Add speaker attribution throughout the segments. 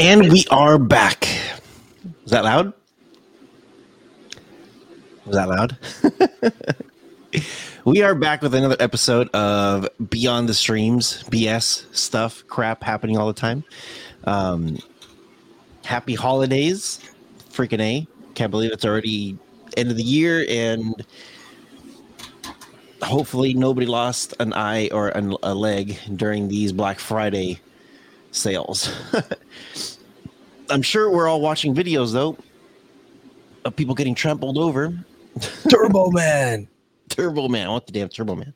Speaker 1: And we are back. Was that loud? Was that loud? we are back with another episode of Beyond the Streams, BS stuff, crap happening all the time. Um, happy holidays, freaking A. Can't believe it's already end of the year and hopefully nobody lost an eye or an, a leg during these Black Friday sales. I'm sure we're all watching videos though of people getting trampled over.
Speaker 2: Turbo Man.
Speaker 1: Turbo Man. I want the damn Turbo Man.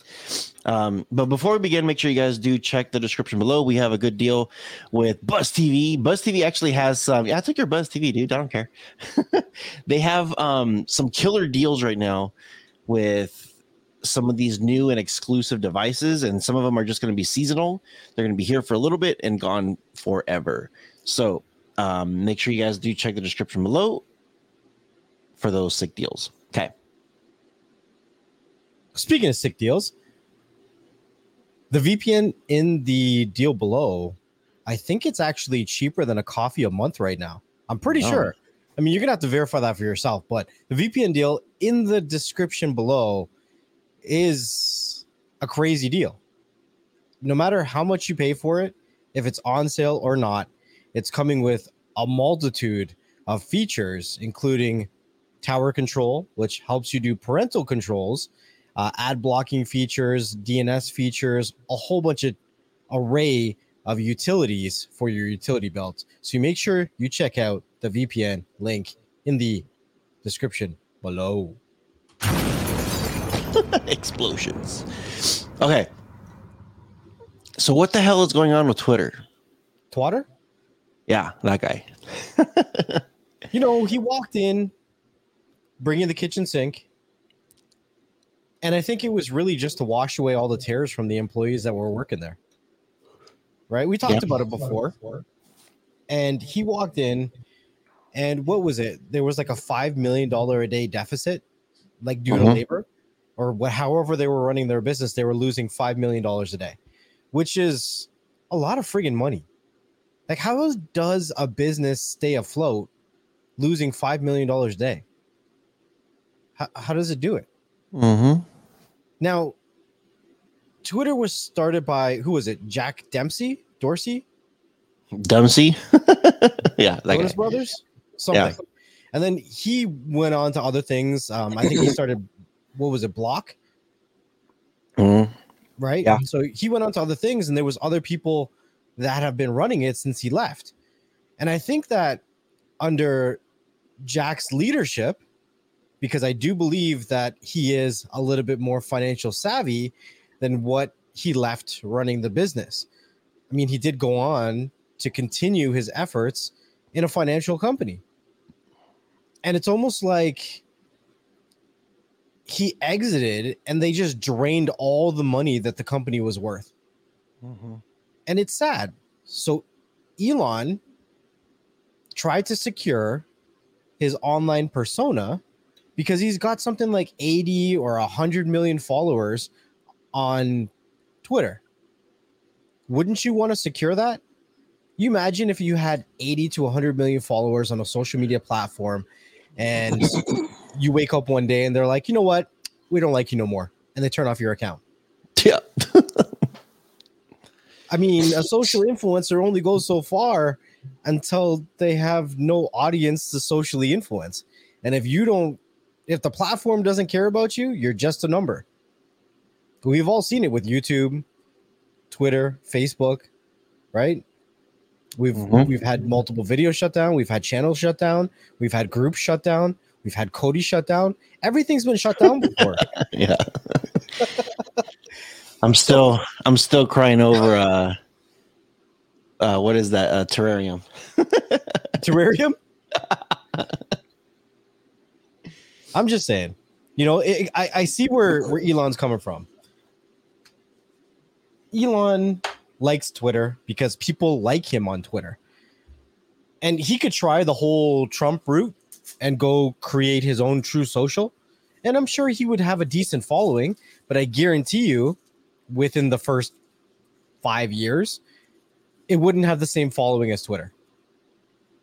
Speaker 1: Um, but before we begin, make sure you guys do check the description below. We have a good deal with Buzz TV. Buzz TV actually has some. Yeah, I took your Buzz TV, dude. I don't care. they have um, some killer deals right now with some of these new and exclusive devices, and some of them are just going to be seasonal. They're going to be here for a little bit and gone forever. So um, make sure you guys do check the description below for those sick deals. Okay.
Speaker 2: Speaking of sick deals, the VPN in the deal below, I think it's actually cheaper than a coffee a month right now. I'm pretty
Speaker 1: Oh.
Speaker 2: sure. I mean, you're gonna have to verify that for yourself, but the VPN deal in the description below is a crazy deal. No matter how much you pay for it, if it's on sale or not, it's coming with a multitude of features, including tower control, which helps you do parental controls, uh, ad blocking features, DNS features, a whole bunch of array of utilities for your utility belt. So you make sure you check out the VPN link in the description below.
Speaker 1: Explosions. Okay. So what the hell is going on with Twitter?
Speaker 2: Twitter?
Speaker 1: Yeah, that guy.
Speaker 2: you know, he walked in bringing the kitchen sink. And I think it was really just to wash away all the tears from the employees that were working there. Right? We talked
Speaker 1: Yeah.
Speaker 2: about it before. And he walked in, and what was it? There was like a $5 million a day deficit, like due to
Speaker 1: Mhm.
Speaker 2: labor, or what, however they were running their business, they were losing $5 million a day, which is a lot of friggin' money. Like, how does a business stay afloat losing $5 million a day? How, how does it do it?
Speaker 1: Mm-hmm.
Speaker 2: Now, Twitter was started by who was it? Jack Dempsey, Dorsey,
Speaker 1: Dempsey. yeah,
Speaker 2: Jonas. Brothers, something. And then he went on to other things. Um, I think he started. What was it? Block,
Speaker 1: Mhm.
Speaker 2: right?
Speaker 1: Yeah.
Speaker 2: So he went on to other things, and there was other people that have been running it since he left. And I think that under Jack's leadership, because I do believe that he is a little bit more financial savvy than what he left running the business. I mean, he did go on to continue his efforts in a financial company. And it's almost like he exited and they just drained all the money that the company was worth.
Speaker 1: Mhm.
Speaker 2: And it's sad. So Elon tried to secure his online persona because he's got something like 80 or 100 million followers on Twitter. Wouldn't you want to secure that? You imagine if you had 80 to 100 million followers on a social media platform and you wake up one day and they're like, you know what? We don't like you no more. And they turn off your account.
Speaker 1: Yeah.
Speaker 2: I mean, a social influencer only goes so far until they have no audience to socially influence. And if you don't, if the platform doesn't care about you, you're just a number. We've all seen it with YouTube, Twitter, Facebook, right? We've
Speaker 1: Mhm.
Speaker 2: we've had multiple videos shut down, we've had channels shut down, we've had groups shut down, we've had Kodi shut down. Everything's been shut down before.
Speaker 1: yeah. I'm still I'm still crying over uh uh what is that uh terrarium
Speaker 2: terrarium. I'm just saying, you know, it, I, I see where where Elon's coming from. Elon likes Twitter because people like him on Twitter, and he could try the whole Trump route and go create his own Truth Social, and I'm sure he would have a decent following. But I guarantee you, within the first five years, it wouldn't have the same following as Twitter.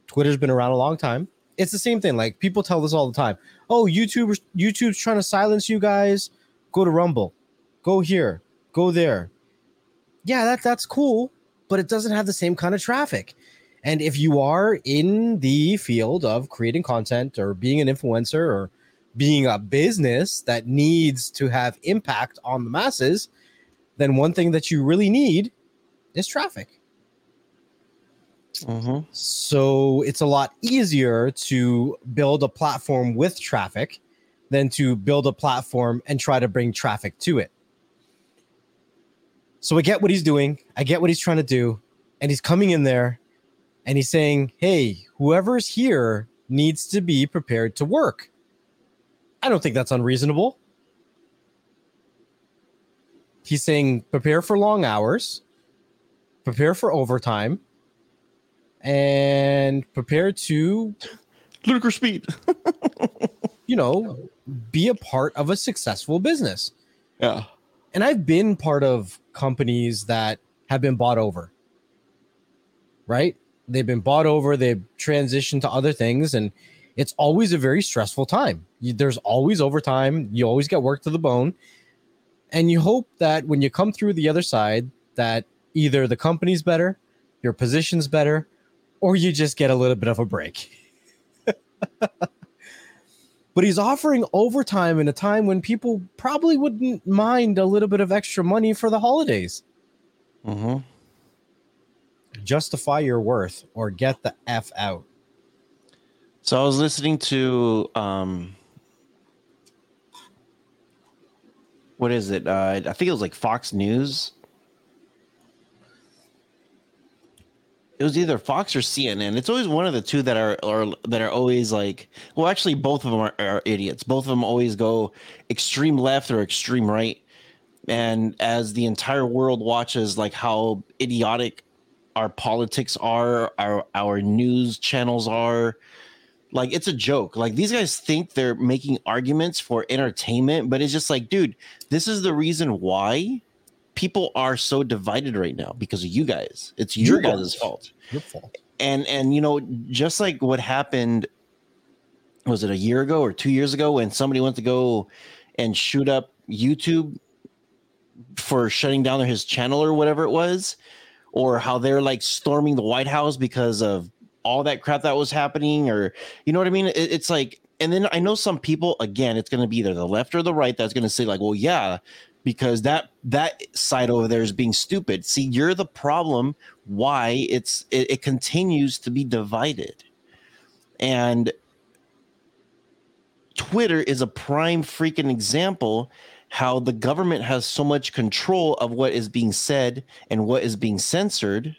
Speaker 2: Twitter's been around a long time. It's the same thing. Like people tell this all the time. Oh, YouTube, YouTube's trying to silence you guys. Go to Rumble. Go here. Go there. Yeah, that that's cool, but it doesn't have the same kind of traffic. And if you are in the field of creating content or being an influencer or being a business that needs to have impact on the masses, then one thing that you really need is traffic.
Speaker 1: Mm-hmm.
Speaker 2: So it's a lot easier to build a platform with traffic than to build a platform and try to bring traffic to it. So I get what he's doing. I get what he's trying to do. And he's coming in there and he's saying, hey, whoever's here needs to be prepared to work. I don't think that's unreasonable. He's saying prepare for long hours, prepare for overtime, and prepare to
Speaker 1: ludicrous speed.
Speaker 2: you know, be a part of a successful business.
Speaker 1: Yeah.
Speaker 2: And I've been part of companies that have been bought over. Right? They've been bought over, they've transitioned to other things and it's always a very stressful time. You, there's always overtime, you always get work to the bone. And you hope that when you come through the other side that either the company's better, your position's better, or you just get a little bit of a break. but he's offering overtime in a time when people probably wouldn't mind a little bit of extra money for the holidays.
Speaker 1: Mm-hmm.
Speaker 2: Justify your worth or get the F out.
Speaker 1: So I was listening to um what is it? Uh, I think it was like Fox News it was either Fox or CNN. It's always one of the two that are are that are always like. Well, actually, both of them are, are idiots. Both of them always go extreme left or extreme right. And as the entire world watches, like how idiotic our politics are, our our news channels are, like it's a joke. Like these guys think they're making arguments for entertainment, but it's just like, dude, this is the reason why people are so divided right now because of you guys. It's your you guys' fault.
Speaker 2: Your fault.
Speaker 1: And and you know, just like what happened was it a year ago or two years ago when somebody went to go and shoot up YouTube for shutting down his channel or whatever it was, or how they're like storming the White House because of all that crap that was happening, or you know what I mean? It, it's like, and then I know some people again, it's going to be either the left or the right that's going to say like, well, yeah, because that that side over there is being stupid. See, you're the problem. Why it's it, it continues to be divided, and Twitter is a prime freaking example how the government has so much control of what is being said and what is being censored.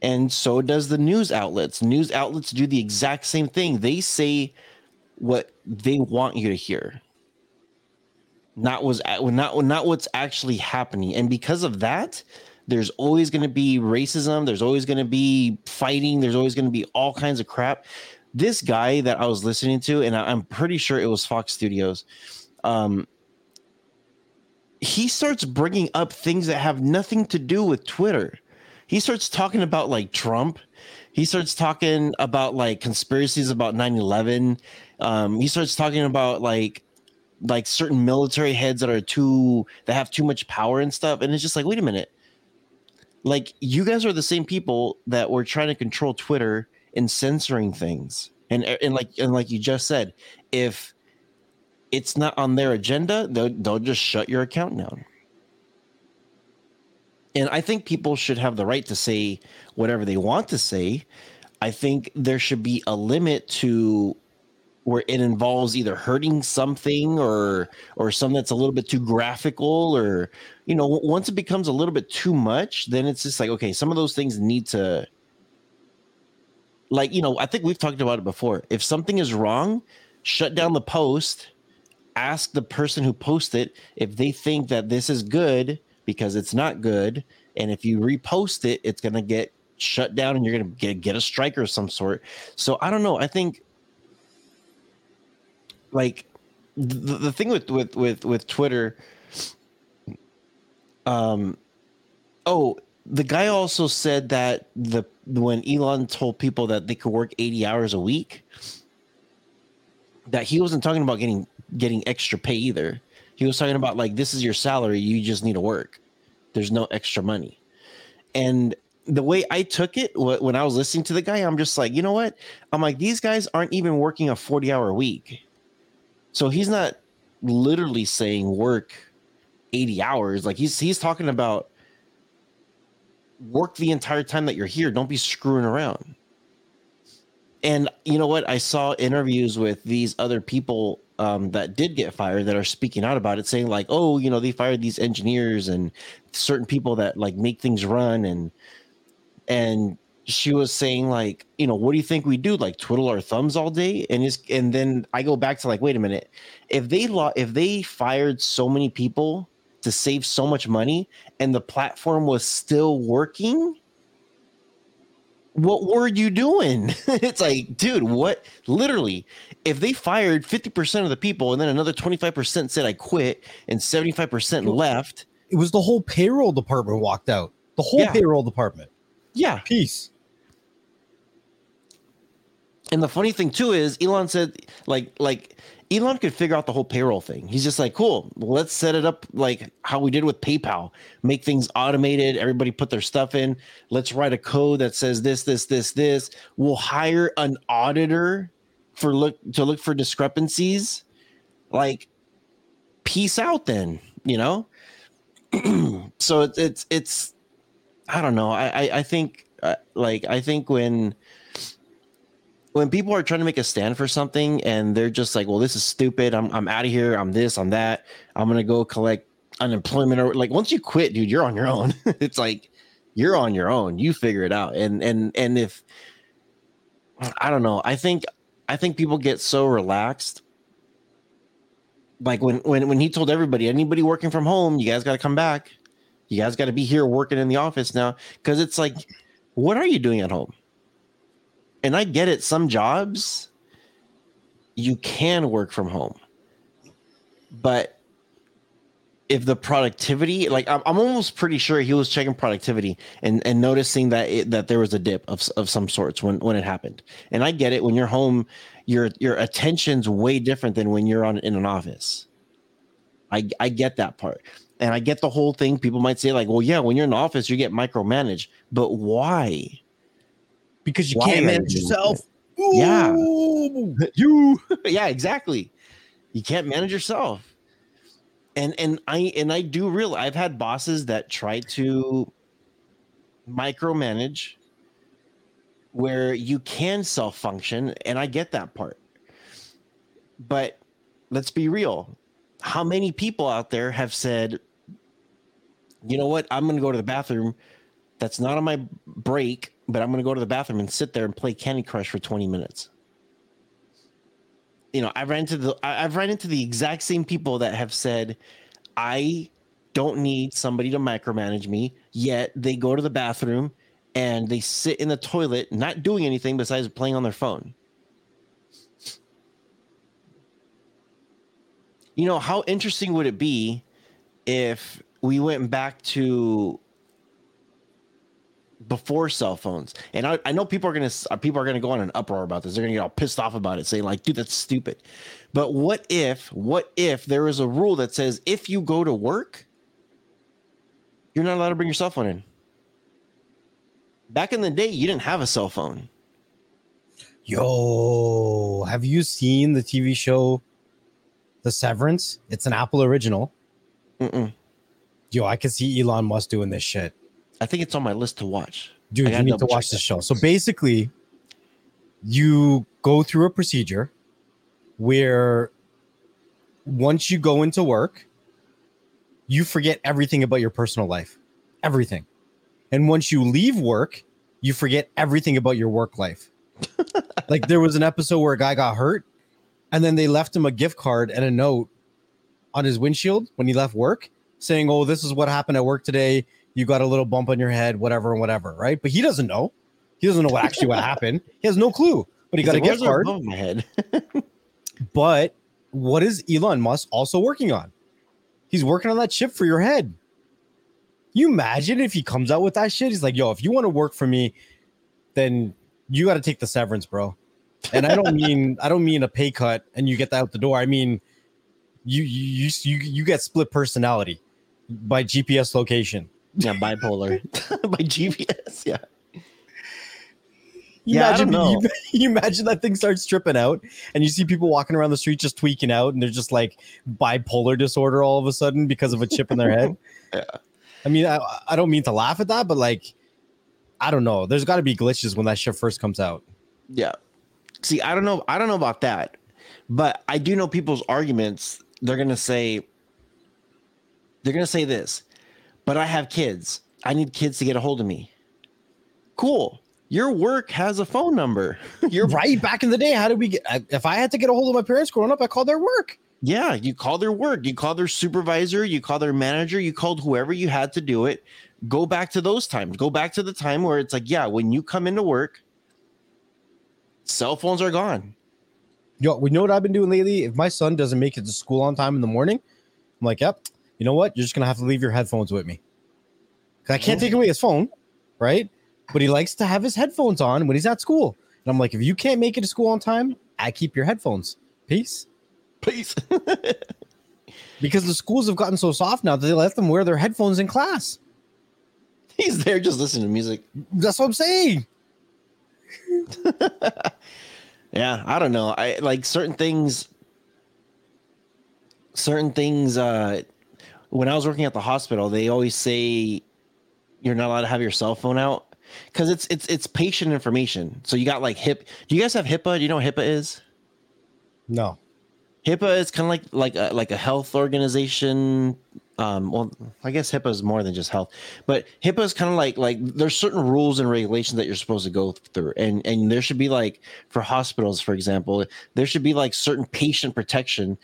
Speaker 1: And so does the news outlets. News outlets do the exact same thing. They say what they want you to hear not was not not what's actually happening and because of that there's always going to be racism there's always going to be fighting there's always going to be all kinds of crap this guy that i was listening to and i'm pretty sure it was fox studios um he starts bringing up things that have nothing to do with twitter. He starts talking about like trump. He starts talking about like conspiracies about 9-11 um, he starts talking about like like certain military heads that are too that have too much power and stuff. And it's just like wait a minute. Like you guys are the same people that were trying to control twitter and censoring things. And and like and like you just said if it's not on their agenda they'll, they'll just shut your account down. And i think people should have the right to say whatever they want to say. I think there should be a limit to where it involves either hurting something or or something that's a little bit too graphical or you know once it becomes a little bit too much then it's just like okay some of those things need to like you know i think we've talked about it before. If something is wrong shut down the post ask the person who posted if they think that this is good because it's not good and if you repost it it's going to get shut down and you're going to get, get a strike or some sort so i don't know i think like the, the thing with with with with Twitter. Um, oh, the guy also said that the when Elon told people that they could work 80 hours a week, that he wasn't talking about getting getting extra pay either. He was talking about like this is your salary, you just need to work. There's no extra money. And the way I took it when I was listening to the guy, I'm just like, you know what? I'm like, these guys aren't even working a 40 hour week. So he's not literally saying work 80 hours. Like he's he's talking about work the entire time that you're here. Don't be screwing around. And you know what? I saw interviews with these other people um, that did get fired that are speaking out about it, saying like, "Oh, you know, they fired these engineers and certain people that like make things run," and and she was saying like, you know, what do you think we do? Like twiddle our thumbs all day? And is and then I go back to like, wait a minute, if they lo- if they fired so many people to save so much money and the platform was still working what were you doing? It's like dude what? Literally if they fired 50% of the people and then another 25% said i quit and 75% left
Speaker 2: it was the whole payroll department walked out. The whole yeah. payroll department.
Speaker 1: Yeah.
Speaker 2: Peace
Speaker 1: and the funny thing too is elon said like like Elon could figure out the whole payroll thing. He's just like, cool, let's set it up like how we did with PayPal, make things automated. Everybody put their stuff in. Let's write a code that says this, this, this, this. We'll hire an auditor for look to look for discrepancies. Like, peace out then, you know? so it's, it's, it's, I don't know. I, I, I think, uh, like, I think when, when people are trying to make a stand for something and they're just like, well, this is stupid. I'm, I'm out of here. I'm this, I'm that. I'm going to go collect unemployment or like once you quit, dude, you're on your own. it's like you're on your own. You figure it out. And, and, and if I don't know, I think, I think people get so relaxed. Like when, when, when he told everybody, anybody working from home, you guys got to come back. You guys got to be here working in the office now. Cause it's like, what are you doing at home? And I get it, some jobs you can work from home. But if the productivity, like I'm, I'm almost pretty sure he was checking productivity and, and noticing that it, that there was a dip of, of some sorts when, when it happened. And I get it when you're home, your your attention's way different than when you're on in an office. I I get that part. And I get the whole thing. People might say, like, well, yeah, when you're in office, you get micromanaged. But why?
Speaker 2: Because you Why can't manage yourself.
Speaker 1: Ooh. Yeah. You yeah, exactly. You can't manage yourself. And and I and I do real I've had bosses that try to micromanage where you can self-function and I get that part. But let's be real. How many people out there have said, you know what, I'm going to go to the bathroom that's not on my break but I'm going to go to the bathroom and sit there and play Candy Crush for 20 minutes. You know, I've ran into the I've ran into the exact same people that have said, I don't need somebody to micromanage me. Yet they go to the bathroom and they sit in the toilet, not doing anything besides playing on their phone. You know, how interesting would it be if we went back to before cell phones. And I, I know people are gonna uh, people are gonna go on an uproar about this. They're gonna get all pissed off about it, saying like, "Dude, that's stupid." But what if what if there is a rule that says if you go to work, you're not allowed to bring your cell phone in? Back in the day, you didn't have a cell phone.
Speaker 2: Yo, have you seen the TV show The Severance? It's an Apple original. Mm-mm. Yo, I can see Elon Musk doing this shit.
Speaker 1: I think it's on my list to watch.
Speaker 2: Dude, you need to watch the show. So basically, you go through a procedure where once you go into work, you forget everything about your personal life. Everything. And once you leave work, you forget everything about your work life. like there was an episode where a guy got hurt and then they left him a gift card and a note on his windshield when he left work saying, "Oh, this is what happened at work today you got a little bump on your head, whatever and whatever, right? But he doesn't know. He doesn't know what actually what happened. He has no clue. But he got a gift card. On my head. but what is Elon Musk also working on? He's working on that chip for your head. You imagine if he comes out with that shit? He's like, yo, if you want to work for me, then you got to take the severance, bro. And I don't mean I don't mean a pay cut and you get that out the door. I mean you you you you get split personality by GPS location.
Speaker 1: Yeah, bipolar by GPS. Yeah.
Speaker 2: You
Speaker 1: Yeah, I
Speaker 2: imagine,
Speaker 1: don't know.
Speaker 2: You, you imagine that thing starts tripping out and you see people walking around the street just tweaking out and they're just like bipolar disorder all of a sudden because of a chip in their head.
Speaker 1: Yeah.
Speaker 2: I mean, I, I don't mean to laugh at that, but like, I don't know. There's got to be glitches when that shit first comes out.
Speaker 1: Yeah. See, I don't know. I don't know about that, but I do know people's arguments. They're gonna say, they're gonna say this, but I have kids. I need kids to get a hold of me. Cool. Your work has a phone number. You're
Speaker 2: right. Back in the day, how did we get? If I had to get a hold of my parents growing up, I called their work.
Speaker 1: Yeah, you call their work, you call their supervisor, you call their manager, you called whoever you had to do it. Go back to those times. Go back to the time where it's like, yeah, when you come into work, cell phones are gone.
Speaker 2: Yo, we know what I've been doing lately. If my son doesn't make it to school on time in the morning, I'm like, yep. You know what? You're just gonna have to leave your headphones with me. 'Cause I can't take away his phone, right? But he likes to have his headphones on when he's at school. And I'm like, if you can't make it to school on time, I keep your headphones. Peace.
Speaker 1: Peace.
Speaker 2: Because the schools have gotten so soft now that they let them wear their headphones in class.
Speaker 1: He's there just listening to music.
Speaker 2: That's what I'm saying.
Speaker 1: Yeah, I don't know. I like certain things. Certain things. Uh, when I was working at the hospital, they always say you're not allowed to have your cell phone out because it's it's it's patient information. So you got like HIP. Do you guys have HIPAA? Do you know what HIPAA is?
Speaker 2: No.
Speaker 1: HIPAA is kind of like like a, like a health organization. Um, well, I guess HIPAA is more than just health, but HIPAA is kind of like like there's certain rules and regulations that you're supposed to go through, and and there should be like for hospitals, for example, there should be like certain patient protection,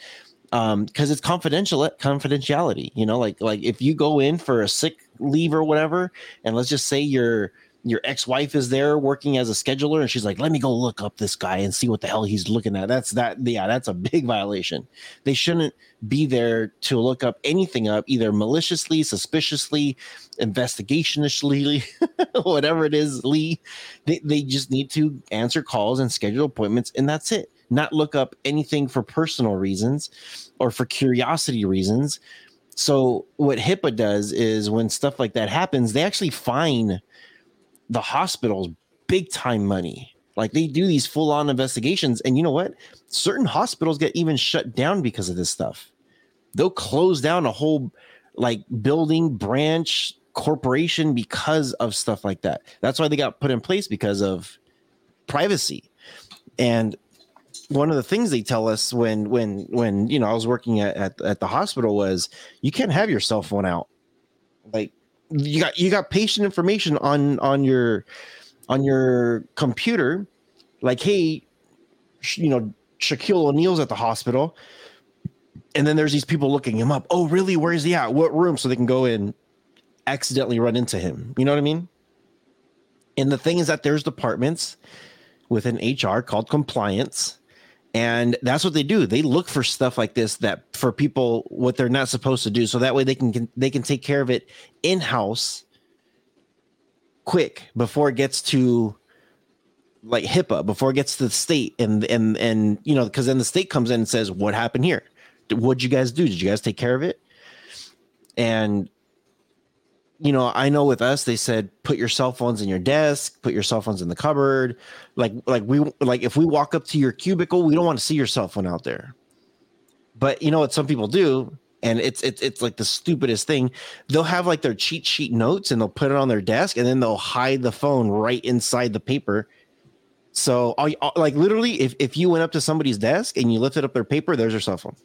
Speaker 1: um, because it's confidential confidentiality. You know, like like if you go in for a sick leave or whatever, and let's just say your your ex-wife is there working as a scheduler and she's like let me go look up this guy and see what the hell he's looking at. That's that yeah that's a big violation. They shouldn't be there to look up anything up either maliciously suspiciously investigationishly whatever it is lee. They, they just need to answer calls and schedule appointments and that's it not look up anything for personal reasons or for curiosity reasons so what HIPAA does is when stuff like that happens, they actually fine the hospitals big time money. Like they do these full on investigations, and you know what? Certain hospitals get even shut down because of this stuff. They'll close down a whole like building, branch, corporation because of stuff like that. That's why they got put in place because of privacy. And one of the things they tell us when when when you know I was working at, at, at the hospital was you can't have your cell phone out. Like you got you got patient information on on your on your computer. Like hey you know shaquille o'neal's at the hospital. And then there's these people looking him up. Oh really? Where is he at? What room? So they can go in accidentally run into him. You know what i mean? And the thing is that there's departments within hr called compliance and that's what they do. They look for stuff like this that for people what they're not supposed to do. So that way they can, can they can take care of it in house quick before it gets to like HIPAA before it gets to the state. And and and you know because then the state comes in and says what happened here? What'd you guys do? Did you guys take care of it? And you know i know with us they said put your cell phones in your desk put your cell phones in the cupboard. Like like we like if we walk up to your cubicle we don't want to see your cell phone out there. But you know what some people do and it's it's it's like the stupidest thing they'll have like their cheat sheet notes and they'll put it on their desk and then they'll hide the phone right inside the paper. So all, like literally if, if you went up to somebody's desk and you lifted up their paper there's your cell phone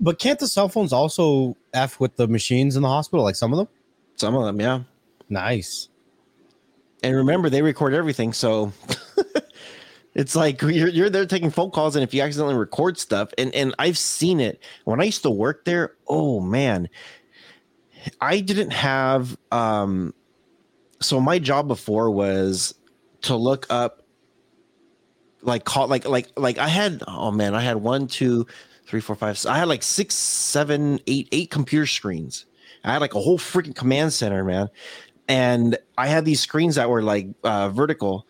Speaker 2: But can't the cell phones also F with the machines in the hospital, like some of them?
Speaker 1: some of them yeah
Speaker 2: Nice.
Speaker 1: and remember they record everything so it's like you're, you're there taking phone calls and if you accidentally record stuff and and i've seen it when i used to work there oh man i didn't have um so my job before was to look up like call like like like i had oh man i had one two three, four, five. So I had like six, seven, eight, eight computer screens. I had like a whole freaking command center, man. And I had these screens that were like uh, vertical,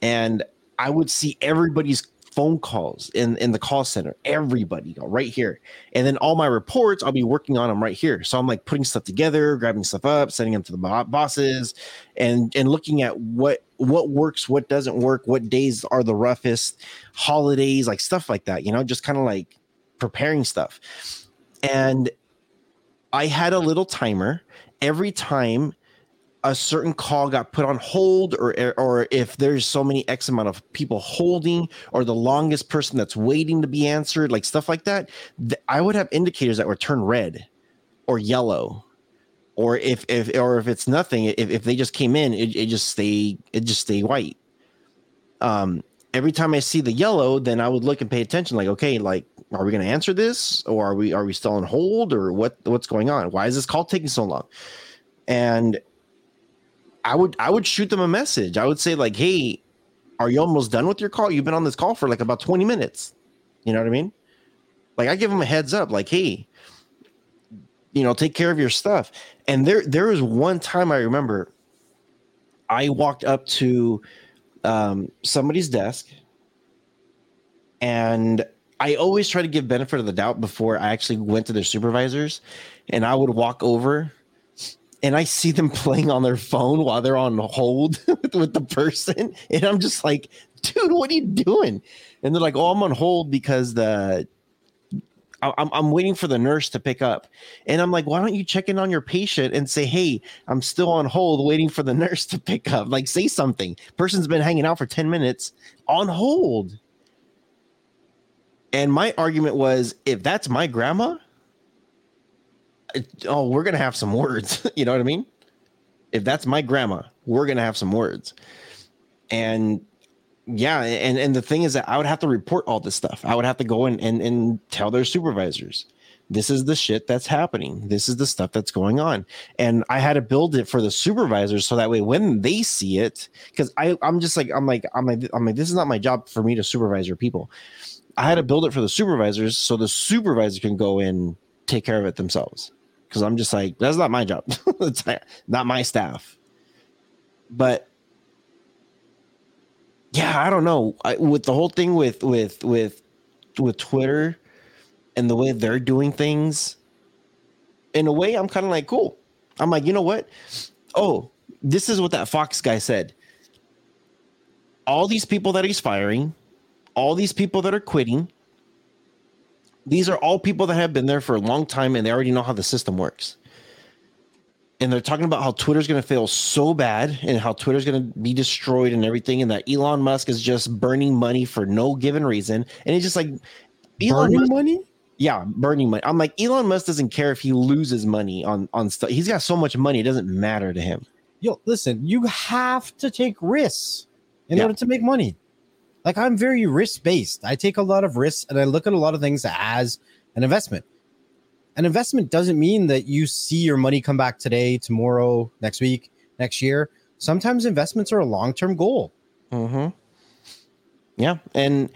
Speaker 1: and I would see everybody's phone calls in in the call center everybody right here and then all my reports i'll be working on them right here so i'm like putting stuff together grabbing stuff up sending them to the bosses and and looking at what what works what doesn't work what days are the roughest holidays like stuff like that you know just kind of like preparing stuff. And i had a little timer. Every time a certain call got put on hold or or if there's so many x amount of people holding or the longest person that's waiting to be answered like stuff like that th- i would have indicators that would turn red or yellow. Or if if or if it's nothing if, if they just came in it, it just stay it just stay white. Um every time i see the yellow then i would look and pay attention like okay like are we going to answer this or are we are we still on hold or what what's going on why is this call taking so long and I would I would shoot them a message. I would say like, "Hey, are you almost done with your call? You've been on this call for like about 20 minutes." You know what I mean? Like I give them a heads up like, "Hey, you know, take care of your stuff." And there there was one time I remember I walked up to um, somebody's desk and I always try to give benefit of the doubt before I actually went to their supervisors and I would walk over and I see them playing on their phone while they're on hold with, the person, and I'm just like, dude, what are you doing? And they're like, oh, I'm on hold because the I'm, I'm waiting for the nurse to pick up. And I'm like, why don't you check in on your patient and say, hey, I'm still on hold waiting for the nurse to pick up? Like, say something. Person's been hanging out for 10 minutes on hold. And my argument was if that's my grandma, oh, we're gonna have some words. you know what I mean? If that's my grandma, we're gonna have some words. And yeah, and and the thing is that I would have to report all this stuff. I would have to go and and, and tell their supervisors. This is the shit that's happening. This is the stuff that's going on. And I had to build it for the supervisors so that way when they see it, because I I'm just like I'm like I'm like I'm like this is not my job for me to supervise your people. I had to build it for the supervisors so the supervisor can go and take care of it themselves because I'm just like that's not my job. it's not my staff. But yeah, I don't know. I, with the whole thing with with with with Twitter and the way they're doing things, in a way, I'm kind of like cool. I'm like, you know what? Oh, this is what that Fox guy said. All these people that he's firing, all these people that are quitting, these are all people that have been there for a long time and they already know how the system works. And they're talking about how Twitter's going to fail so bad and how Twitter's going to be destroyed and everything, and that Elon Musk is just burning money for no given reason. And it's just like
Speaker 2: Elon burning Musk, money.
Speaker 1: Yeah, burning money. I'm like Elon Musk doesn't care if he loses money on on stuff. He's got so much money, it doesn't matter to him.
Speaker 2: Yo, listen, you have to take risks in yeah. order to make money like I'm very risk based. I take a lot of risks and I look at a lot of things as an investment. An investment doesn't mean that you see your money come back today, tomorrow, next week, next year. Sometimes investments are a long term goal.
Speaker 1: Mm-hmm. Yeah, and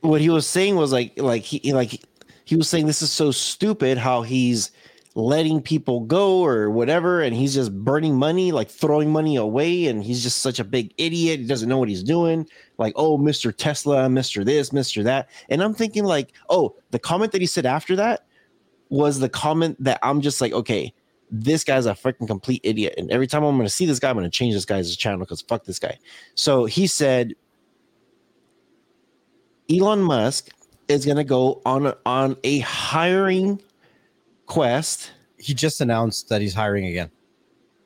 Speaker 1: what he was saying was like, like he like he was saying this is so stupid how he's letting people go or whatever and he's just burning money like throwing money away and he's just such a big idiot. He doesn't know what he's doing. Like oh mr tesla mr this mr that. And i'm thinking like oh the comment that he said after that was the comment that i'm just like okay this guy's a freaking complete idiot and every time i'm going to see this guy i'm going to change this guy's channel because fuck this guy. So he said elon musk is going to go on on a hiring Quest.
Speaker 2: He just announced that he's hiring again.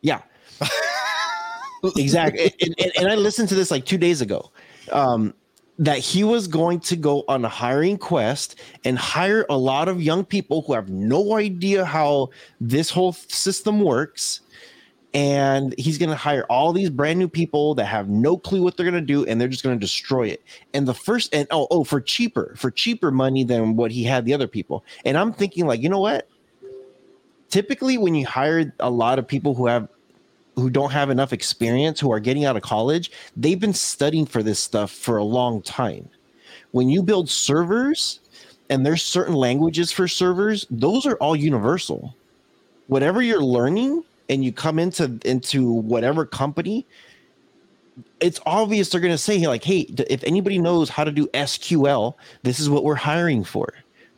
Speaker 1: Yeah. exactly. And, and, and, I listened to this like two days ago. Um, that he was going to go on a hiring quest and hire a lot of young people who have no idea how this whole system works and he's going to hire all these brand new people that have no clue what they're going to do and they're just going to destroy it and the first and oh oh for cheaper for cheaper money than what he had the other people and i'm thinking like you know what typically when you hire a lot of people who have who don't have enough experience who are getting out of college they've been studying for this stuff for a long time when you build servers and there's certain languages for servers, those are all universal. Whatever you're learning and you come into into whatever company, it's obvious they're going to say like, "Hey, if anybody knows how to do SQL, this is what we're hiring for."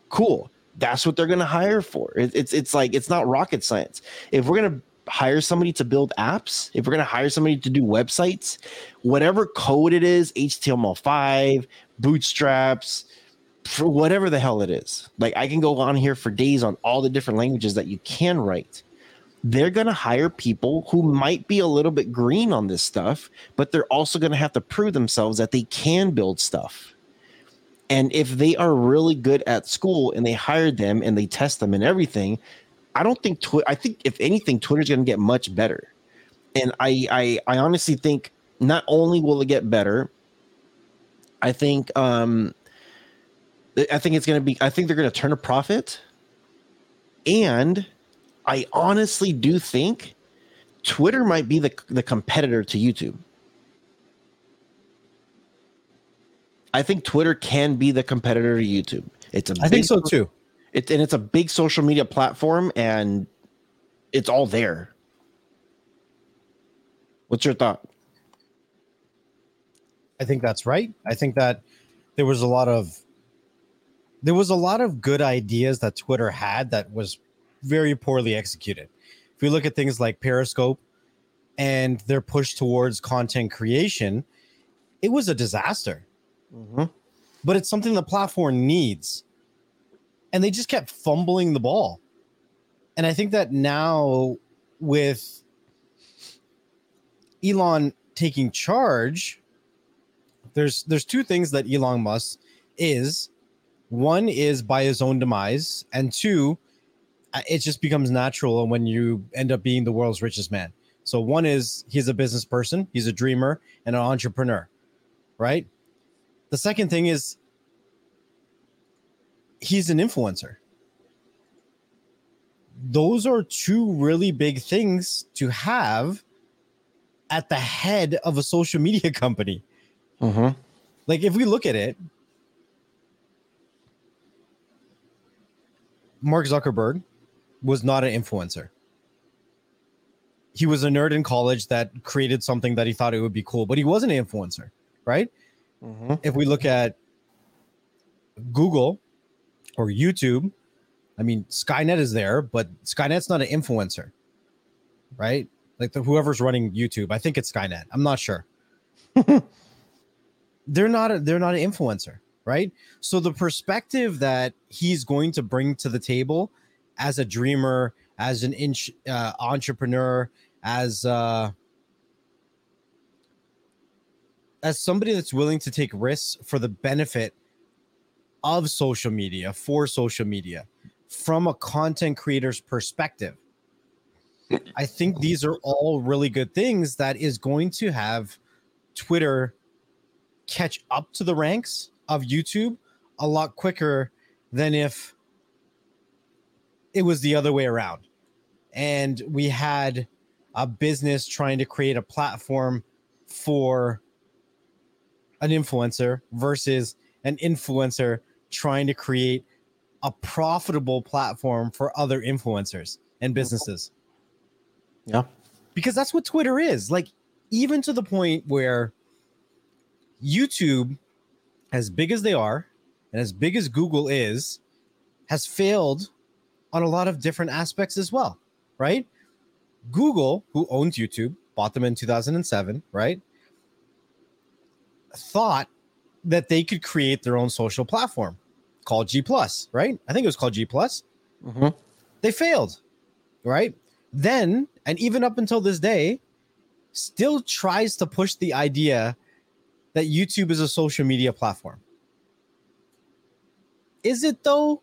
Speaker 1: Cool. That's what they're going to hire for. It, it's it's like it's not rocket science. If we're going to hire somebody to build apps, if we're going to hire somebody to do websites, whatever code it is, HTML5, bootstraps, for whatever the hell it is. Like I can go on here for days on all the different languages that you can write. They're going to hire people who might be a little bit green on this stuff, but they're also going to have to prove themselves that they can build stuff. And if they are really good at school and they hired them and they test them and everything, I don't think. I think if anything, Twitter's going to get much better. And I, I, I honestly think not only will it get better, I think, um, I think it's going to be. I think they're going to turn a profit, and I honestly do think Twitter might be the the competitor to YouTube. I think Twitter can be the competitor to YouTube. It's a
Speaker 2: I think so too.
Speaker 1: It's and it's a big social media platform, and it's all there. What's your thought?
Speaker 2: I think that's right. I think that there was a lot of there was a lot of good ideas that Twitter had that was very poorly executed. If you look at things like Periscope and their push towards content creation, it was a disaster. Mm-hmm. But it's something the platform needs and they just kept fumbling the ball. And I think that now with Elon taking charge, there's there's two things that Elon Musk is. One is by his own demise, and two, uh, it just becomes natural when you end up being the world's richest man. So one is he's a business person, he's a dreamer and an entrepreneur, right? The second thing is he's an influencer. Those are two really big things to have at the head of a social media company.
Speaker 1: Mm-hmm.
Speaker 2: Like, if we look at it, Mark Zuckerberg was not an influencer. He was a nerd in college that created something that he thought it would be cool, but he wasn't an influencer, right? Mm-hmm. If we look at Google, or YouTube. I mean, Skynet is there, but Skynet's not an influencer, right? Like the whoever's running YouTube, I think it's Skynet. I'm not sure. they're not a, they're not an influencer, right? So the perspective that he's going to bring to the table as a dreamer, as an inch, uh, entrepreneur, as uh, as somebody that's willing to take risks for the benefit of social media for social media from a content creator's perspective. I think these are all really good things that is going to have Twitter catch up to the ranks of YouTube a lot quicker than if it was the other way around. And we had a business trying to create a platform for an influencer versus an influencer trying to create a profitable platform for other influencers and mm-hmm. businesses.
Speaker 1: Yeah.
Speaker 2: Because that's what Twitter is. Like, even to the point where YouTube, as big as they are, and as big as Google is, has failed on a lot of different aspects as well, right? Google, who owns YouTube, bought them in 2007, right? Thought that they could create their own social platform called G Plus, right? I think it was called G Plus. Mm-hmm. They failed, right? Then, and even up until this day, still tries to push the idea that YouTube is a social media platform. Is it though?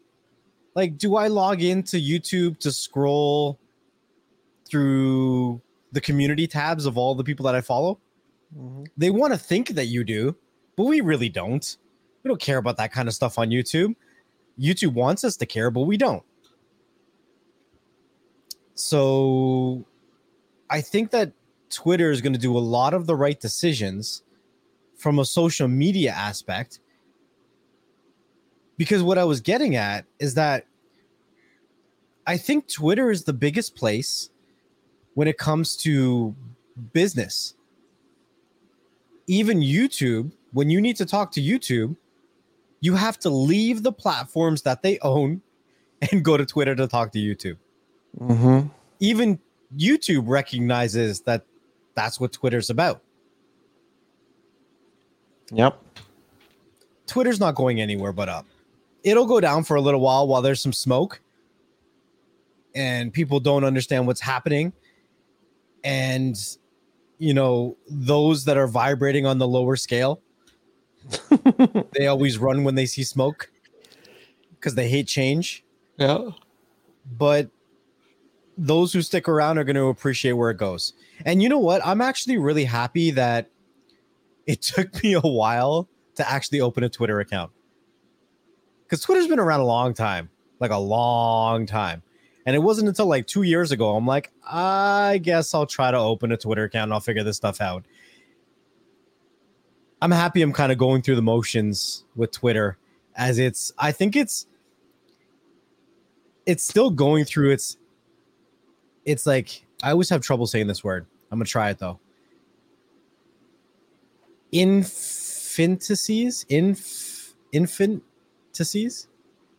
Speaker 2: Like, do I log into YouTube to scroll through the community tabs of all the people that I follow? Mm-hmm. They want to think that you do, but we really don't. We don't care about that kind of stuff on YouTube. YouTube wants us to care, but we don't. So I think that Twitter is going to do a lot of the right decisions from a social media aspect because what I was getting at is that I think Twitter is the biggest place when it comes to business. Even YouTube, when you need to talk to YouTube, you have to leave the platforms that they own and go to Twitter to talk to YouTube.
Speaker 1: Mm-hmm.
Speaker 2: Even YouTube recognizes that that's what Twitter's about.
Speaker 1: Yep.
Speaker 2: Twitter's not going anywhere but up. It'll go down for a little while while there's some smoke and people don't understand what's happening. And, you know, those that are vibrating on the lower scale, they always run when they see smoke because they hate change.
Speaker 1: Yeah.
Speaker 2: But those who stick around are going to appreciate where it goes. And you know what? I'm actually really happy that it took me a while to actually open a Twitter account. Because Twitter's been around a long time, like a long time. And it wasn't until like two years ago, I'm like, I guess I'll try to open a Twitter account and I'll figure this stuff out. I'm happy I'm kind of going through the motions with Twitter as it's, I think it's, it's still going through its, it's like, I always have trouble saying this word. I'm going to try it though. Infantacies, inf, infantacies,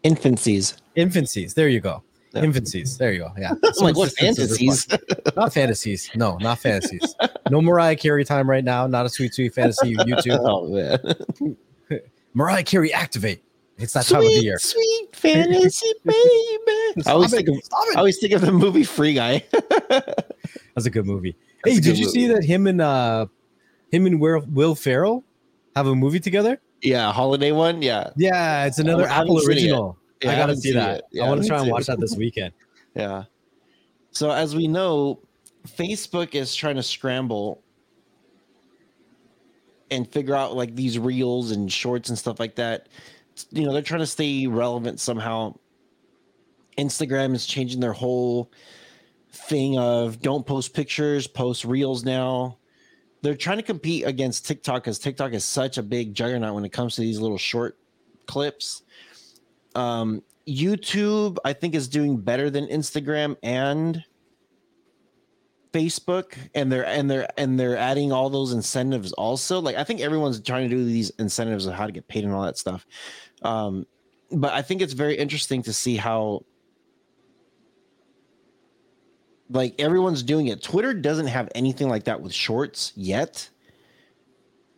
Speaker 1: Infancies.
Speaker 2: infancies. There you go.
Speaker 1: Yeah.
Speaker 2: Infancies. There you go. Yeah.
Speaker 1: I'm like, what
Speaker 2: Someone's systems are
Speaker 1: fantasies?
Speaker 2: Not fantasies. No, not fantasies. No Mariah Carey time right now. Not a sweet, sweet fantasy. YouTube.
Speaker 1: oh man.
Speaker 2: Mariah Carey, activate. It's that time of the year.
Speaker 1: sweet fantasy, baby. I always think of I always think of the movie Free Guy.
Speaker 2: That's a good movie.
Speaker 1: That's
Speaker 2: hey, did you see that him and uh him and Will, Will Ferrell have a movie together?
Speaker 1: yeah, holiday one. Yeah,
Speaker 2: Yeah, it's another Apple original.
Speaker 1: Yeah,
Speaker 2: I gotta
Speaker 1: haven't
Speaker 2: see that.
Speaker 1: Yeah,
Speaker 2: I want to try and watch that this weekend.
Speaker 1: yeah. So as we know, Facebook is trying to scramble and figure out like these reels and shorts and stuff like that. You know, they're trying to stay relevant somehow. Instagram is changing their whole thing of don't post pictures, post reels now. They're trying to compete against TikTok because TikTok is such a big juggernaut when it comes to these little short clips. Um, YouTube, I think, is doing better than Instagram and Facebook, and they're and they're and they're adding all those incentives also. Like I think everyone's trying to do these incentives of how to get paid and all that stuff. Um, but I think it's very interesting to see how like everyone's doing it. Twitter doesn't have anything like that with shorts yet.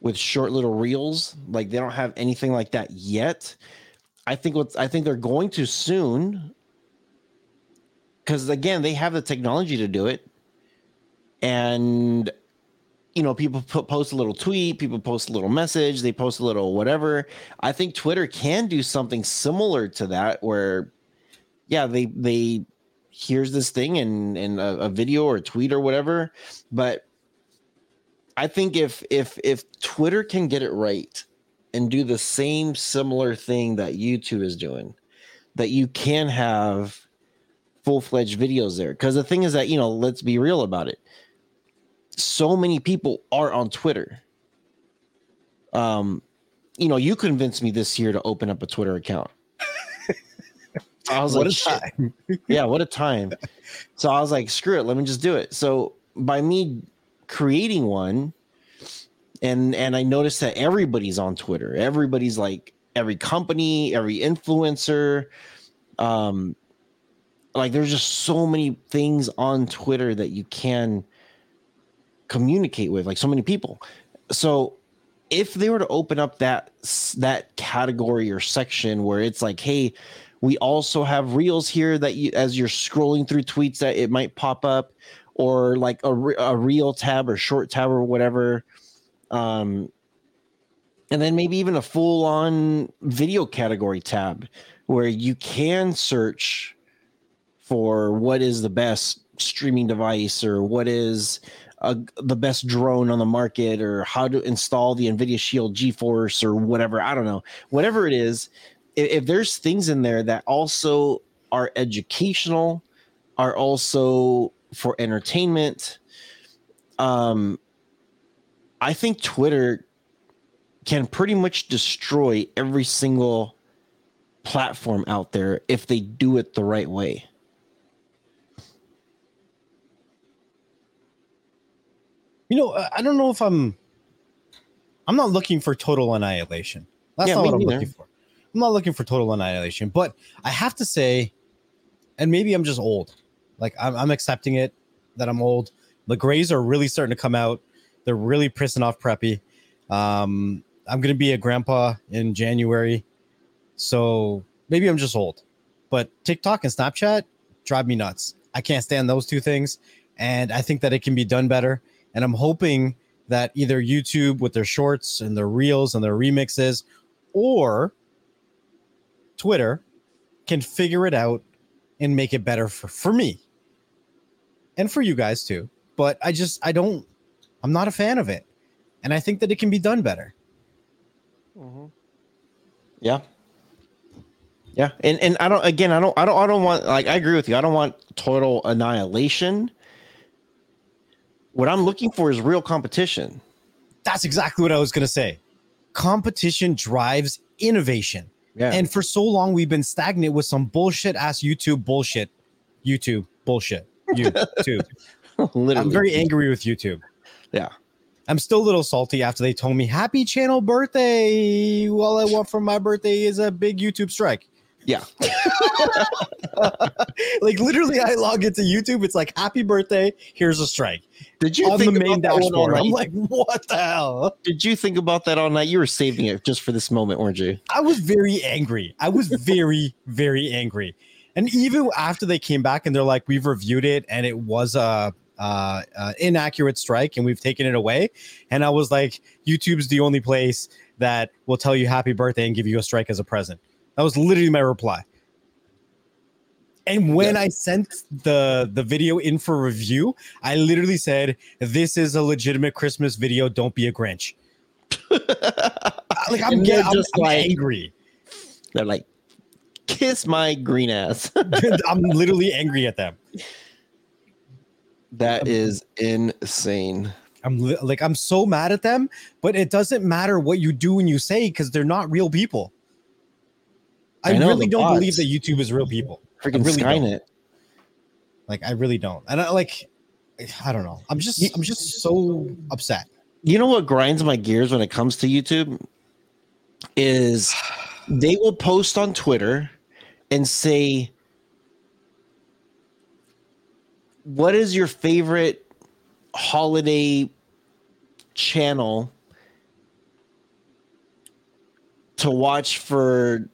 Speaker 1: With short little reels, like they don't have anything like that yet. I think what I think they're going to soon because again, they have the technology to do it. And you know, people put, post a little tweet, people post a little message, they post a little whatever. I think Twitter can do something similar to that where yeah, they they here's this thing and and a, a video or a tweet or whatever, but I think if if if Twitter can get it right and do the same similar thing that YouTube is doing, that you can have full fledged videos there. Because the thing is that, you know, let's be real about it. So many people are on Twitter. Um, you know, you convinced me this year to open up a Twitter account. I was
Speaker 2: What
Speaker 1: like,
Speaker 2: time.
Speaker 1: yeah, what a time. So I was like, screw it, let me just do it. So by me creating one, and and I noticed that everybody's on Twitter. Everybody's like every company, every influencer. Um like there's just so many things on Twitter that you can communicate with, like so many people. So if they were to open up that that category or section where it's like, hey, we also have reels here that you as you're scrolling through tweets that it might pop up or like a, a reel tab or short tab or whatever um and then maybe even a full on video category tab where you can search for what is the best streaming device or what is uh, the best drone on the market or how to install the nvidia shield geforce or whatever. I don't know. Whatever it is if, if there's things in there that also are educational are also for entertainment um i think twitter can pretty much destroy every single platform out there if they do it the right way.
Speaker 2: You know, I don't know if I'm. I'm not looking for total annihilation. That's
Speaker 1: Yeah,
Speaker 2: not what I'm
Speaker 1: neither.
Speaker 2: looking for. I'm not looking for total annihilation, but I have to say, and maybe I'm just old. Like I'm, I'm accepting it that I'm old. The grays are really starting to come out. They're really pissing off preppy. Um, I'm gonna be a grandpa in January, so maybe I'm just old. But TikTok and Snapchat drive me nuts. I can't stand those two things, and I think that it can be done better. And I'm hoping that either YouTube with their shorts and their reels and their remixes, or Twitter can figure it out and make it better for, for me and for you guys too. But I just, I don't, I'm not a fan of it. And I think that it can be done better. Mm-hmm.
Speaker 1: Yeah. Yeah. And and I don't again I don't I don't I don't want like I agree with you. I don't want total annihilation. What I'm looking for is real competition.
Speaker 2: That's exactly what I was going to say. Competition drives innovation.
Speaker 1: Yeah.
Speaker 2: And for so long, we've been stagnant with some bullshit ass YouTube bullshit. YouTube bullshit. YouTube.
Speaker 1: literally.
Speaker 2: I'm very angry with YouTube.
Speaker 1: Yeah.
Speaker 2: I'm still a little salty after they told me happy channel birthday. All I want for my birthday is a big YouTube strike.
Speaker 1: Yeah.
Speaker 2: Like literally, I log into YouTube. It's like happy birthday. Here's a strike
Speaker 1: Did you
Speaker 2: on the
Speaker 1: think
Speaker 2: main
Speaker 1: about that all
Speaker 2: dashboard. I'm like, what the hell?
Speaker 1: Did you think about that all night? You were saving it just for this moment, weren't you?
Speaker 2: I was very angry. I was very, very angry. And even after they came back and they're like, we've reviewed it and it was a, uh, uh, inaccurate strike and we've taken it away. And I was like, YouTube's the only place that will tell you happy birthday and give you a strike as a present. That was literally my reply. And when I sent the the video in for review, I literally said, "This is a legitimate Christmas video. Don't be a Grinch." Like I'm, getting, I'm,
Speaker 1: just
Speaker 2: I'm
Speaker 1: like-
Speaker 2: angry.
Speaker 1: They're like, kiss my green ass.
Speaker 2: I'm literally angry at them.
Speaker 1: That is insane.
Speaker 2: I'm li- like I'm so mad at them, but it doesn't matter what you do and you say because they're not real people. I,
Speaker 1: I know,
Speaker 2: really don't
Speaker 1: bots.
Speaker 2: believe that YouTube is real people.
Speaker 1: Freaking
Speaker 2: really don't. Like I really don't. And I like I don't know. I'm just I'm just so upset.
Speaker 1: You know what grinds my gears when it comes to YouTube is they will post on Twitter and say, What is your favorite holiday channel to watch for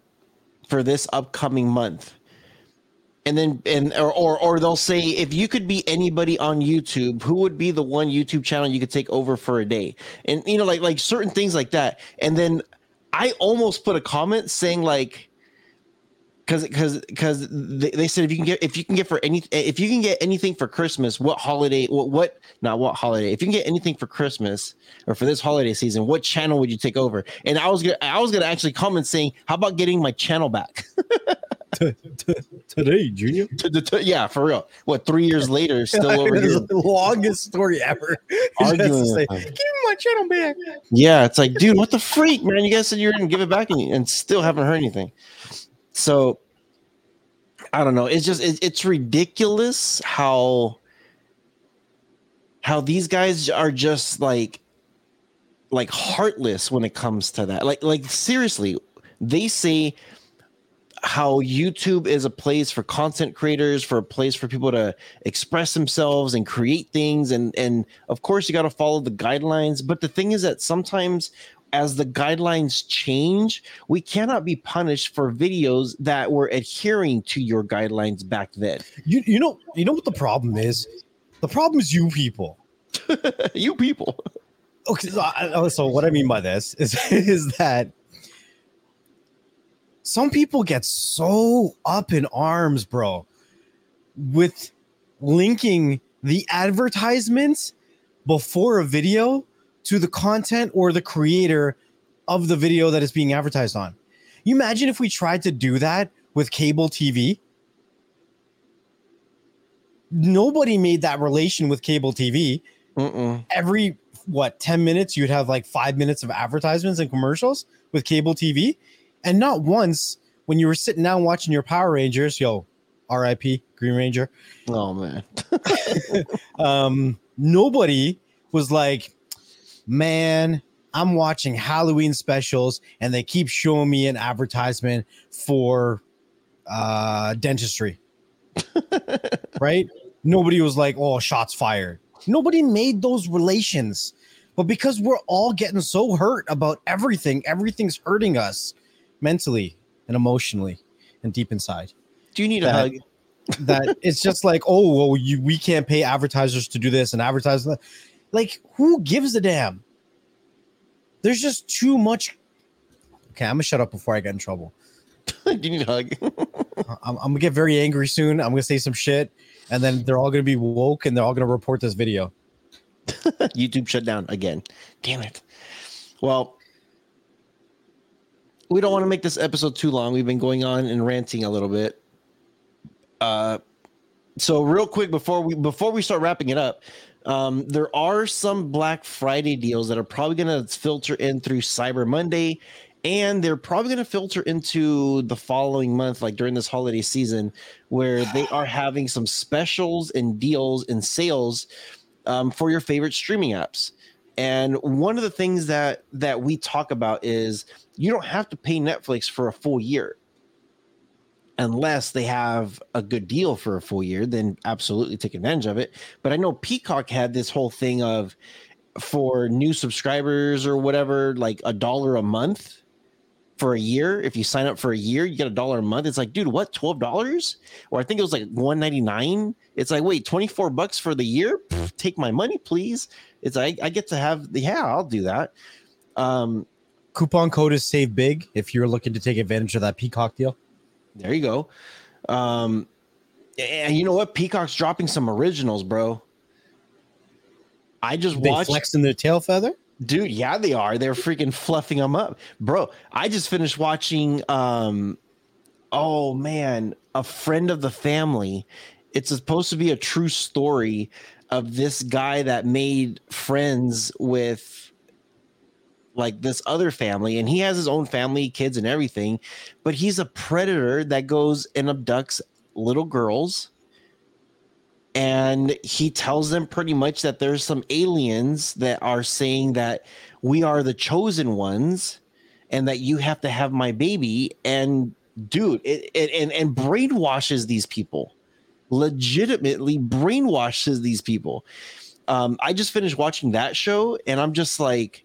Speaker 1: for this upcoming month? and then and or, or or they'll say if you could be anybody on YouTube, who would be the one YouTube channel you could take over for a day? And you know, like like certain things like that. And then I almost put a comment saying like because because because they, they said if you can get if you can get for any if you can get anything for Christmas, what holiday what what not what holiday if you can get anything for Christmas or for this holiday season, what channel would you take over? And I was gonna I was gonna actually comment saying, how about getting my channel back?
Speaker 2: Today, Junior.
Speaker 1: To- yeah, for real. What three years later, still over here
Speaker 2: the longest story ever.
Speaker 1: arguing?
Speaker 2: Say, Give me my channel back.
Speaker 1: Yeah, it's like, dude, what the freak, man? You guys said you were gonna give it back, and, and still haven't heard anything. So, I don't know. It's just it, it's ridiculous how how these guys are just like like heartless when it comes to that. Like like seriously, they say how YouTube is a place for content creators, for a place for people to express themselves and create things and and of course you got to follow the guidelines, but the thing is that sometimes as the guidelines change, we cannot be punished for videos that were adhering to your guidelines back then.
Speaker 2: You you know you know what the problem is? The problem is you people.
Speaker 1: you people.
Speaker 2: Okay, so, I- so what I mean by this is is that some people get so up in arms, bro, with linking the advertisements before a video to the content or the creator of the video that is being advertised on. You imagine if we tried to do that with cable TV? Nobody made that relation with cable TV
Speaker 1: Mm-mm.
Speaker 2: every what 10 minutes you'd have like five minutes of advertisements and commercials with cable tv and not once when you were sitting down watching your Power Rangers, yo, R.I.P. Green Ranger.
Speaker 1: Oh man.
Speaker 2: um, nobody was like, man, I'm watching Halloween specials and they keep showing me an advertisement for uh dentistry. right? Nobody was like, oh, shots fired. Nobody made those relations. But because we're all getting so hurt about everything, everything's hurting us mentally and emotionally and deep inside.
Speaker 1: Do you need a
Speaker 2: That-
Speaker 1: hug?
Speaker 2: That it's just like, oh, well, you, we can't pay advertisers to do this and advertise that. Like, who gives a damn? There's just too much. Okay, I'm gonna shut up before I get in trouble.
Speaker 1: Do you need a hug?
Speaker 2: I'm, I'm gonna get very angry soon. I'm gonna say some shit, and then they're all gonna be woke and they're all gonna report this video.
Speaker 1: YouTube shut down again. Damn it. Well, we don't want to make this episode too long. We've been going on and ranting a little bit. Uh, so real quick before we before we start wrapping it up, um, there are some Black Friday deals that are probably going to filter in through Cyber Monday, and they're probably going to filter into the following month, like during this holiday season, where they are having some specials and deals and sales um, for your favorite streaming apps. And one of the things that that we talk about is you don't have to pay Netflix for a full year. Unless they have a good deal for a full year, then absolutely take advantage of it. But I know Peacock had this whole thing of for new subscribers or whatever, like a dollar a month for a year. If you sign up for a year, you get a dollar a month. It's like, dude, what, twelve dollars? Or I think it was like one ninety nine. It's like, wait, twenty four bucks for the year? Take my money, please. It's like I get to have the yeah, I'll do that. Um,
Speaker 2: Coupon code is save big if you're looking to take advantage of that Peacock deal.
Speaker 1: There you go. Um, and you know what? Peacock's dropping some originals, bro. I just
Speaker 2: They
Speaker 1: watched,
Speaker 2: flexing their tail feather.
Speaker 1: dude. Yeah, they are. They're freaking fluffing them up, bro. I just finished watching. Um, oh man, a friend of the family. It's supposed to be a true story of this guy that made friends with like this other family and he has his own family kids and everything but he's a predator that goes and abducts little girls. And he tells them pretty much that there's some aliens that are saying that we are the chosen ones and that you have to have my baby. And dude it, it and and brainwashes these people. Legitimately brainwashes these people. Um i just finished watching that show and i'm just like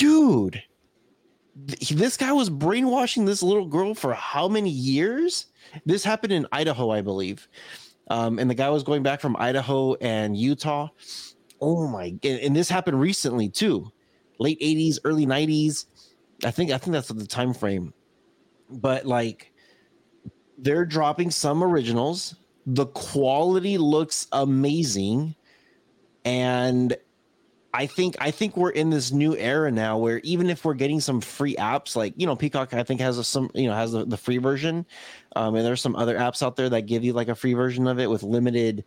Speaker 1: dude th- this guy was brainwashing this little girl for how many years? This happened in idaho i believe. Um, and the guy was going back from idaho and utah. Oh my and, and this happened recently too. Late 80s early 90s i think i think that's the time frame. But like they're dropping some originals. The quality looks amazing. And I think I think we're in this new era now where even if we're getting some free apps, like you know, Peacock I think has a, some you know has the, the free version, um, and there's some other apps out there that give you like a free version of it with limited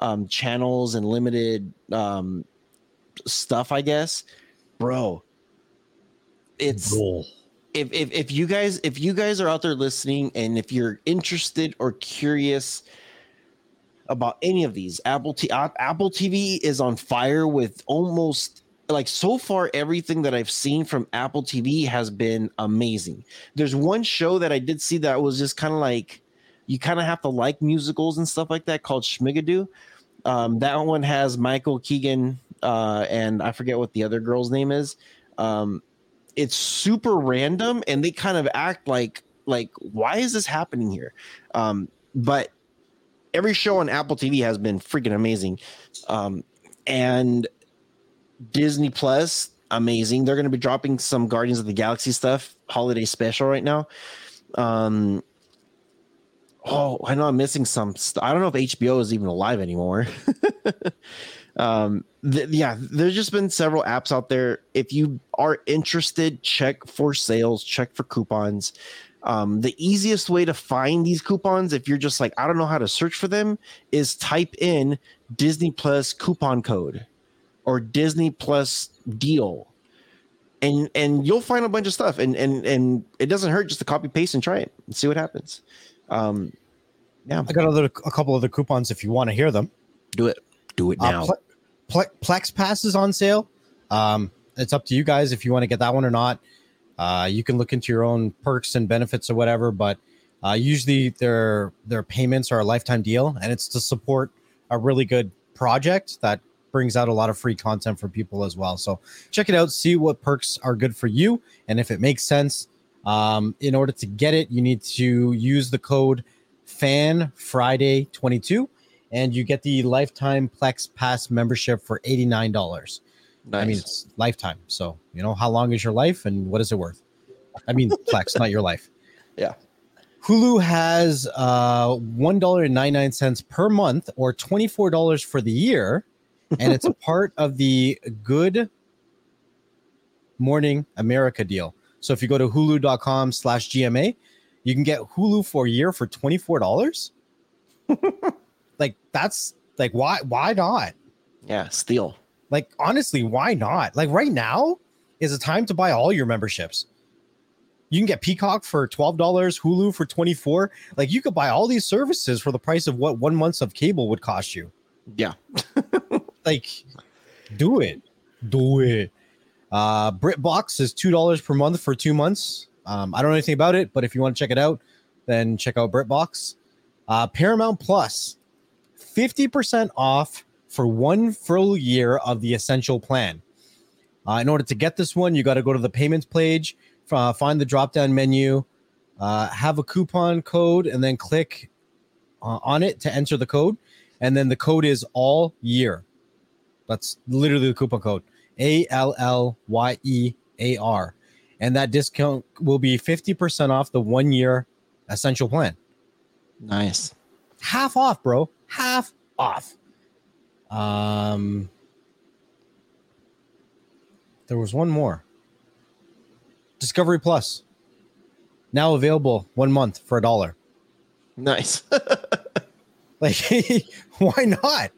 Speaker 1: um, channels and limited um, stuff. I guess, bro, it's if, if if you guys if you guys are out there listening and if you're interested or curious about any of these. Apple T- apple tv is on fire with almost like so far everything that i've seen from apple tv has been amazing. There's one show that i did see that was just kind of like you kind of have to like musicals and stuff like that called Schmigadoon um, that one has michael keegan uh, and i forget what the other girl's name is. Um, it's super random and they kind of act like like why is this happening here? Um but every show on apple tv has been freaking amazing. Um and disney plus amazing. They're going to be dropping some guardians of the galaxy stuff holiday special right now. Um oh i know i'm missing some st- i don't know if hbo is even alive anymore. Um th- yeah there's just been several apps out there. If you are interested check for sales check for coupons um, the easiest way to find these coupons if you're just like i don't know how to search for them is type in disney plus coupon code or disney plus deal and and you'll find a bunch of stuff and and and it doesn't hurt just to copy paste and try it and see what happens um yeah
Speaker 2: I got other a couple other coupons if you want to hear them.
Speaker 1: do it do it now
Speaker 2: Uh, Ple- Ple- Plex Pass is on sale. Um, it's up to you guys if you want to get that one or not. Uh, you can look into your own perks and benefits or whatever, but uh, usually their their payments are a lifetime deal, and it's to support a really good project that brings out a lot of free content for people as well. So check it out, see what perks are good for you, and if it makes sense. Um, in order to get it, you need to use the code Fan Friday 22 and you get the lifetime Plex Pass membership for $89.
Speaker 1: Nice.
Speaker 2: I mean, it's lifetime. So, you know, how long is your life and what is it worth? I mean, Plex, not your life.
Speaker 1: Yeah.
Speaker 2: Hulu has uh, $1.99 per month or $24 for the year. And it's a part of the Good Morning America deal. So if you go to hulu.com slash GMA, you can get Hulu for a year for $24. like that's like why why not?
Speaker 1: yeah steal
Speaker 2: Like honestly, why not? Like right now is a time to buy all your memberships. You can get Peacock for twelve dollars, Hulu for twenty four. Like you could buy all these services for the price of what one month of cable would cost you.
Speaker 1: yeah
Speaker 2: Like, do it, do it. Uh, BritBox is two dollars per month for two months. Um, I don't know anything about it, but if you want to check it out, then check out BritBox. Uh, Paramount Plus, Plus, fifty percent off for one full year of the Essential Plan. Uh, in order to get this one, you got to go to the payments page, uh, find the drop down menu, uh, have a coupon code, and then click uh, on it to enter the code. And then the code is all year. That's literally the coupon code A L L Y E A R. And that discount will be 50% off the one year essential plan.
Speaker 1: nice
Speaker 2: Half off, bro. Half off. Um, there was one more Discovery Plus. Now available one month for a dollar.
Speaker 1: nice
Speaker 2: Like, why not?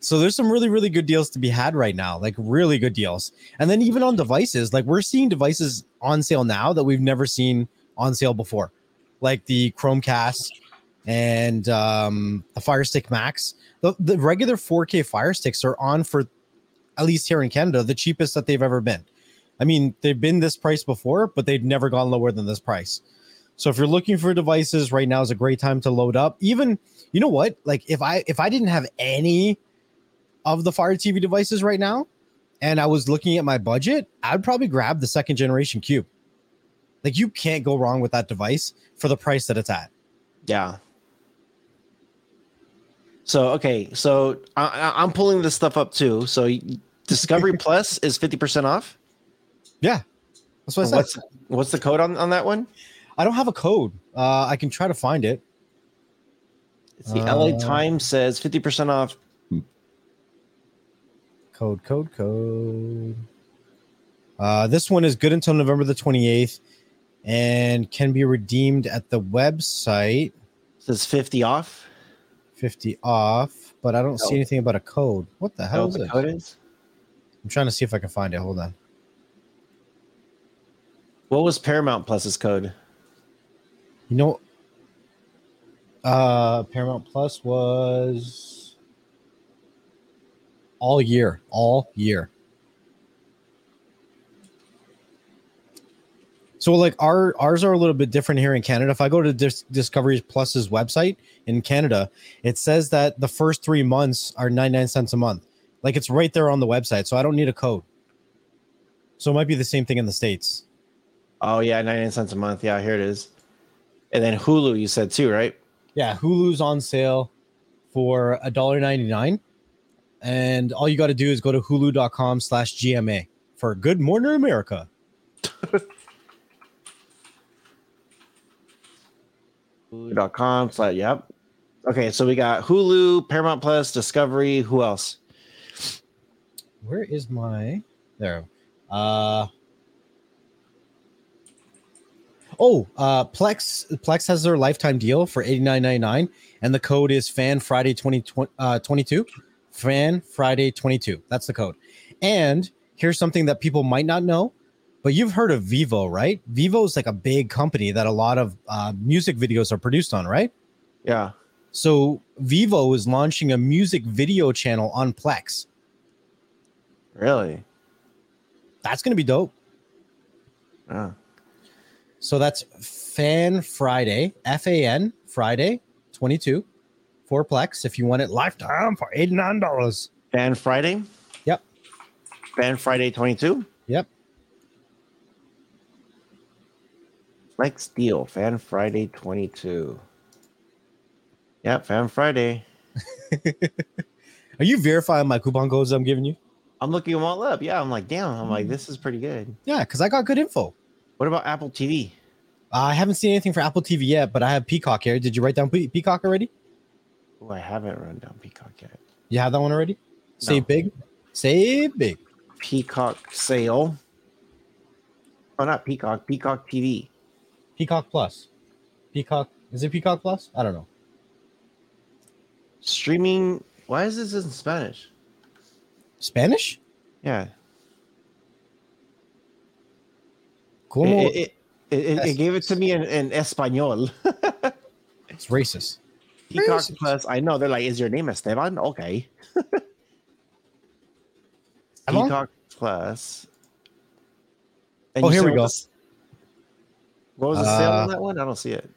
Speaker 2: So there's some really, really good deals to be had right now, like really good deals. And then even on devices, like we're seeing devices on sale now that we've never seen on sale before, like the Chromecast and um, the Fire Stick Max. The, the regular 4K Fire Sticks are on for, at least here in Canada, the cheapest that they've ever been. I mean, they've been this price before, but they've never gone lower than this price. So if you're looking for devices right now is a great time to load up. Even you know what? Like if I if I didn't have any of the Fire TV devices right now and I was looking at my budget, I'd probably grab the second generation Cube. Like you can't go wrong with that device for the price that it's at.
Speaker 1: Yeah. So okay, so I, I'm pulling this stuff up too. So Discovery Plus is fifty percent off.
Speaker 2: Yeah. That's what I said.
Speaker 1: What's what's the code on on that one?
Speaker 2: I don't have a code. Uh, I can try to find it.
Speaker 1: It's the LA
Speaker 2: Uh,
Speaker 1: Times says fifty percent off.
Speaker 2: Code, code, code. Uh, this one is good until November the 28th and can be redeemed at the website.
Speaker 1: Says fifty off.
Speaker 2: 50 off, but I don't
Speaker 1: No.
Speaker 2: see anything about a code. What the hell
Speaker 1: what
Speaker 2: is
Speaker 1: the
Speaker 2: it?
Speaker 1: code is?
Speaker 2: I'm trying to see if I can find it. Hold on.
Speaker 1: What was Paramount Plus's code?
Speaker 2: You know, uh, Paramount Plus was all year, all year. So like our ours are a little bit different here in Canada. If I go to Dis- Discovery Plus's website in Canada, it says that the first three months are 99 cents a month. Like it's right there on the website, so I don't need a code. So it might be the same thing in the states.
Speaker 1: Oh yeah, ninety nine cents a month. Yeah, here it is. And then Hulu, you said too, right?
Speaker 2: Yeah, Hulu's on sale for a dollar ninety nine, and all you got to do is go to Hulu.com slash GMA for Good Morning America.
Speaker 1: Hulu.com slash yep. Okay, so we got Hulu, Paramount Plus, Discovery. Who else?
Speaker 2: Where is my there? Uh oh, uh Plex Plex has their lifetime deal for eighty nine ninety nine, and the code is Fan Friday 20, uh, 22. Fan Friday twenty two. That's the code, and here's something that people might not know, but you've heard of Vevo, right? Vevo is like a big company that a lot of uh, music videos are produced on, right?
Speaker 1: Yeah.
Speaker 2: So Vevo is launching a music video channel on Plex.
Speaker 1: Really?
Speaker 2: That's going to be dope.
Speaker 1: Yeah.
Speaker 2: So that's Fan Friday, F A N Friday 22 for Plex if you want it lifetime for $89.
Speaker 1: Fan Friday?
Speaker 2: Yep.
Speaker 1: Fan Friday 22?
Speaker 2: Yep.
Speaker 1: Plex deal. Fan Friday 22. Yep. Fan Friday.
Speaker 2: Are you verifying my coupon codes I'm giving you?
Speaker 1: I'm looking them all up. Yeah. I'm like, damn. I'm like, hmm. this is pretty good.
Speaker 2: Yeah, because I got good info.
Speaker 1: What about Apple TV?
Speaker 2: I haven't seen anything for Apple TV yet, but I have Peacock here. Did you write down Pe- Peacock already?
Speaker 1: Oh, I haven't run down Peacock yet.
Speaker 2: You have that one already? Save
Speaker 1: No.
Speaker 2: big. Save big.
Speaker 1: Peacock sale. Oh, not Peacock. Peacock TV.
Speaker 2: Peacock Plus. Peacock. Is it Peacock Plus? I don't know.
Speaker 1: Streaming. Why is this in Spanish?
Speaker 2: Spanish?
Speaker 1: Yeah.
Speaker 2: Cool.
Speaker 1: It, it, it, it, gave it to me in, in Espanol.
Speaker 2: it's racist.
Speaker 1: Peacock
Speaker 2: Racist.
Speaker 1: Plus. I know. They're like, is your name Esteban? Okay. Peacock Plus. And
Speaker 2: Oh, here we go.
Speaker 1: What was the sale
Speaker 2: Uh,
Speaker 1: on that one? I don't see it.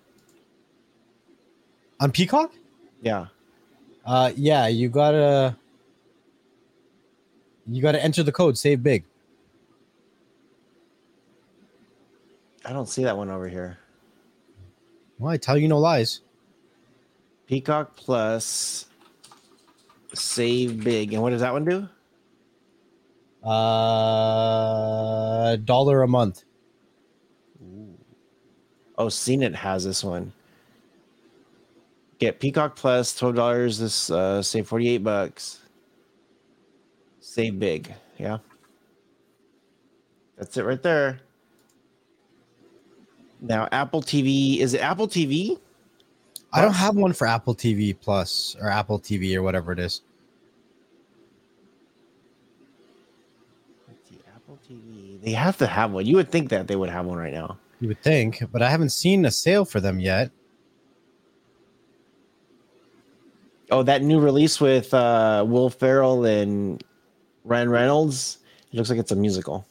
Speaker 2: On Peacock?
Speaker 1: Yeah.
Speaker 2: Uh yeah, you gotta you gotta enter the code, save big.
Speaker 1: I don't see that one over here.
Speaker 2: Well, I tell you no lies.
Speaker 1: Peacock Plus. Save big. And what does that one do?
Speaker 2: Uh dollar a month.
Speaker 1: Oh, CNET has this one. Get Peacock Plus, twelve dollars. This uh, save forty eight bucks. Save big, yeah. That's it right there. Now Apple TV is it Apple TV?
Speaker 2: I don't have one for Apple TV Plus or Apple TV or whatever it is.
Speaker 1: Let's see, Apple TV. They have to have one. You would think that they would have one right now.
Speaker 2: You would think, but I haven't seen a sale for them yet.
Speaker 1: Oh, that new release with uh, Will Ferrell and Ryan Reynolds. It looks like it's a musical.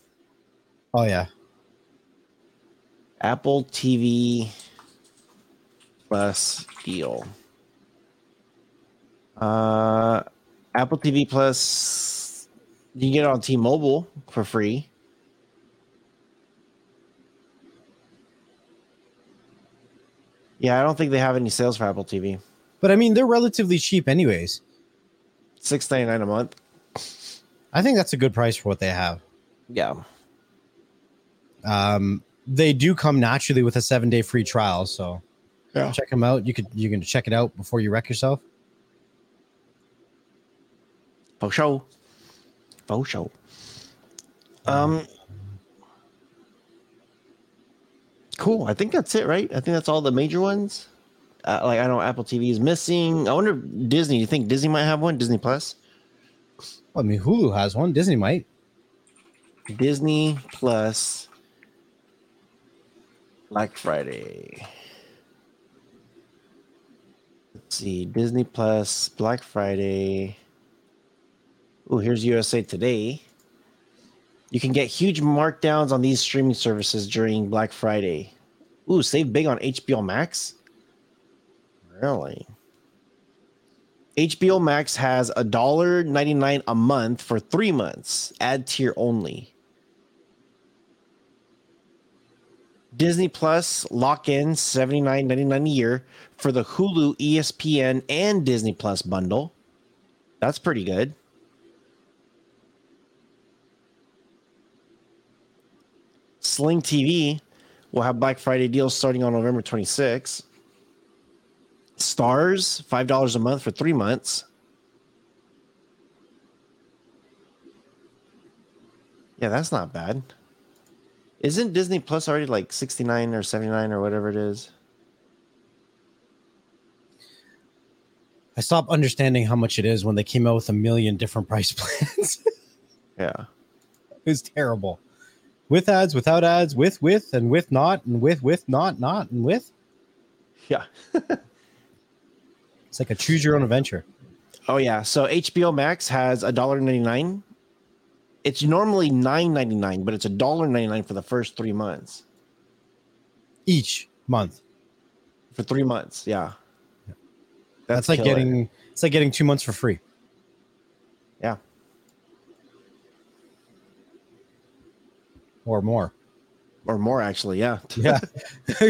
Speaker 2: Oh yeah.
Speaker 1: Apple TV Plus deal. Uh, Apple TV Plus, you can get it on T-Mobile for free. Yeah, I don't think they have any sales for Apple TV.
Speaker 2: But I mean, they're relatively cheap anyways.
Speaker 1: Six ninety nine a month.
Speaker 2: I think that's a good price for what they have.
Speaker 1: Yeah.
Speaker 2: Um, they do come naturally with a seven day free trial, so
Speaker 1: Yeah.
Speaker 2: check them out. You could you can check it out before you wreck yourself.
Speaker 1: For sure. For sure. Um. Cool. I think that's it, right? I think that's all the major ones. Uh, like I know Apple TV is missing. I wonder if Disney. You think Disney might have one? Disney Plus.
Speaker 2: I mean, Hulu has one. Disney might.
Speaker 1: Disney Plus. Black Friday. Let's see. Disney Plus Black Friday. Oh, here's USA Today. You can get huge markdowns on these streaming services during Black Friday. Ooh, save big on HBO Max. Really? HBO Max has a dollar ninety nine a month for three months, ad tier only. Disney Plus lock in seventy nine ninety nine a year for the Hulu, ESPN, and Disney Plus bundle. That's pretty good. Sling TV will have Black Friday deals starting on November 26. Starz, $5 a month for three months. Yeah, that's not bad. Isn't Disney Plus already like 69 or 79 or whatever it is?
Speaker 2: I stopped understanding how much it is when they came out with a million different price plans.
Speaker 1: Yeah.
Speaker 2: it was terrible. With ads, without ads, with with and with not, and with with not not and with.
Speaker 1: Yeah.
Speaker 2: It's like a choose your own adventure.
Speaker 1: Oh yeah. So HBO Max has a dollar ninety nine. It's normally nine ninety nine, but it's a dollar ninety nine for the first three months.
Speaker 2: Each month.
Speaker 1: For three months, yeah.
Speaker 2: That's, like
Speaker 1: killer.
Speaker 2: getting it's like getting two months for free. Or more.
Speaker 1: or more actually. Yeah.
Speaker 2: Yeah.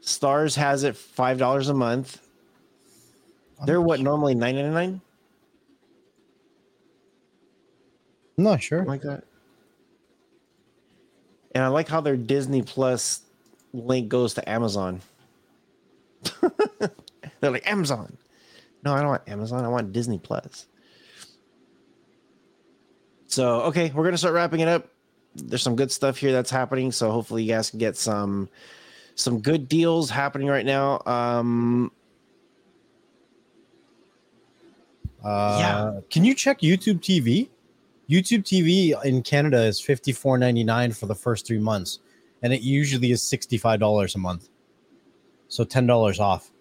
Speaker 1: Starz has it five dollars a month. They're what normally nine ninety nine.
Speaker 2: I'm not sure.
Speaker 1: like that. And I like how their Disney Plus link goes to Amazon. They're like Amazon. No, I don't want Amazon. I want Disney Plus. So okay, we're gonna start wrapping it up. There's some good stuff here that's happening. So hopefully you guys can get some some good deals happening right now. Um,
Speaker 2: Uh,
Speaker 1: Yeah.
Speaker 2: Can you check YouTube TV? YouTube TV in Canada is fifty four ninety nine for the first three months, and it usually is sixty five dollars a month. So ten dollars off.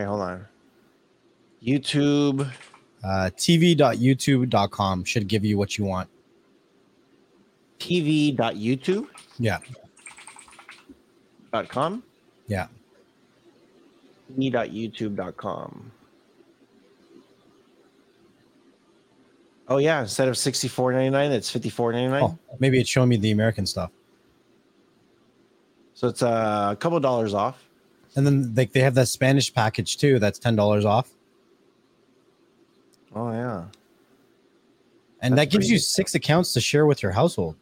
Speaker 1: Okay, hold on. YouTube.
Speaker 2: Uh, TV.youtube.com should give you what you want.
Speaker 1: TV.youtube.com.
Speaker 2: Yeah, Dot com? yeah.
Speaker 1: me.youtube.com. Oh yeah, instead of sixty four ninety nine, it's fifty four ninety nine.
Speaker 2: Oh, maybe it's showing me the American stuff.
Speaker 1: So it's uh, a couple dollars off.
Speaker 2: And then like they have that Spanish package too. That's ten dollars off,
Speaker 1: Oh yeah,
Speaker 2: and
Speaker 1: That's
Speaker 2: that gives you six accounts to share with your household.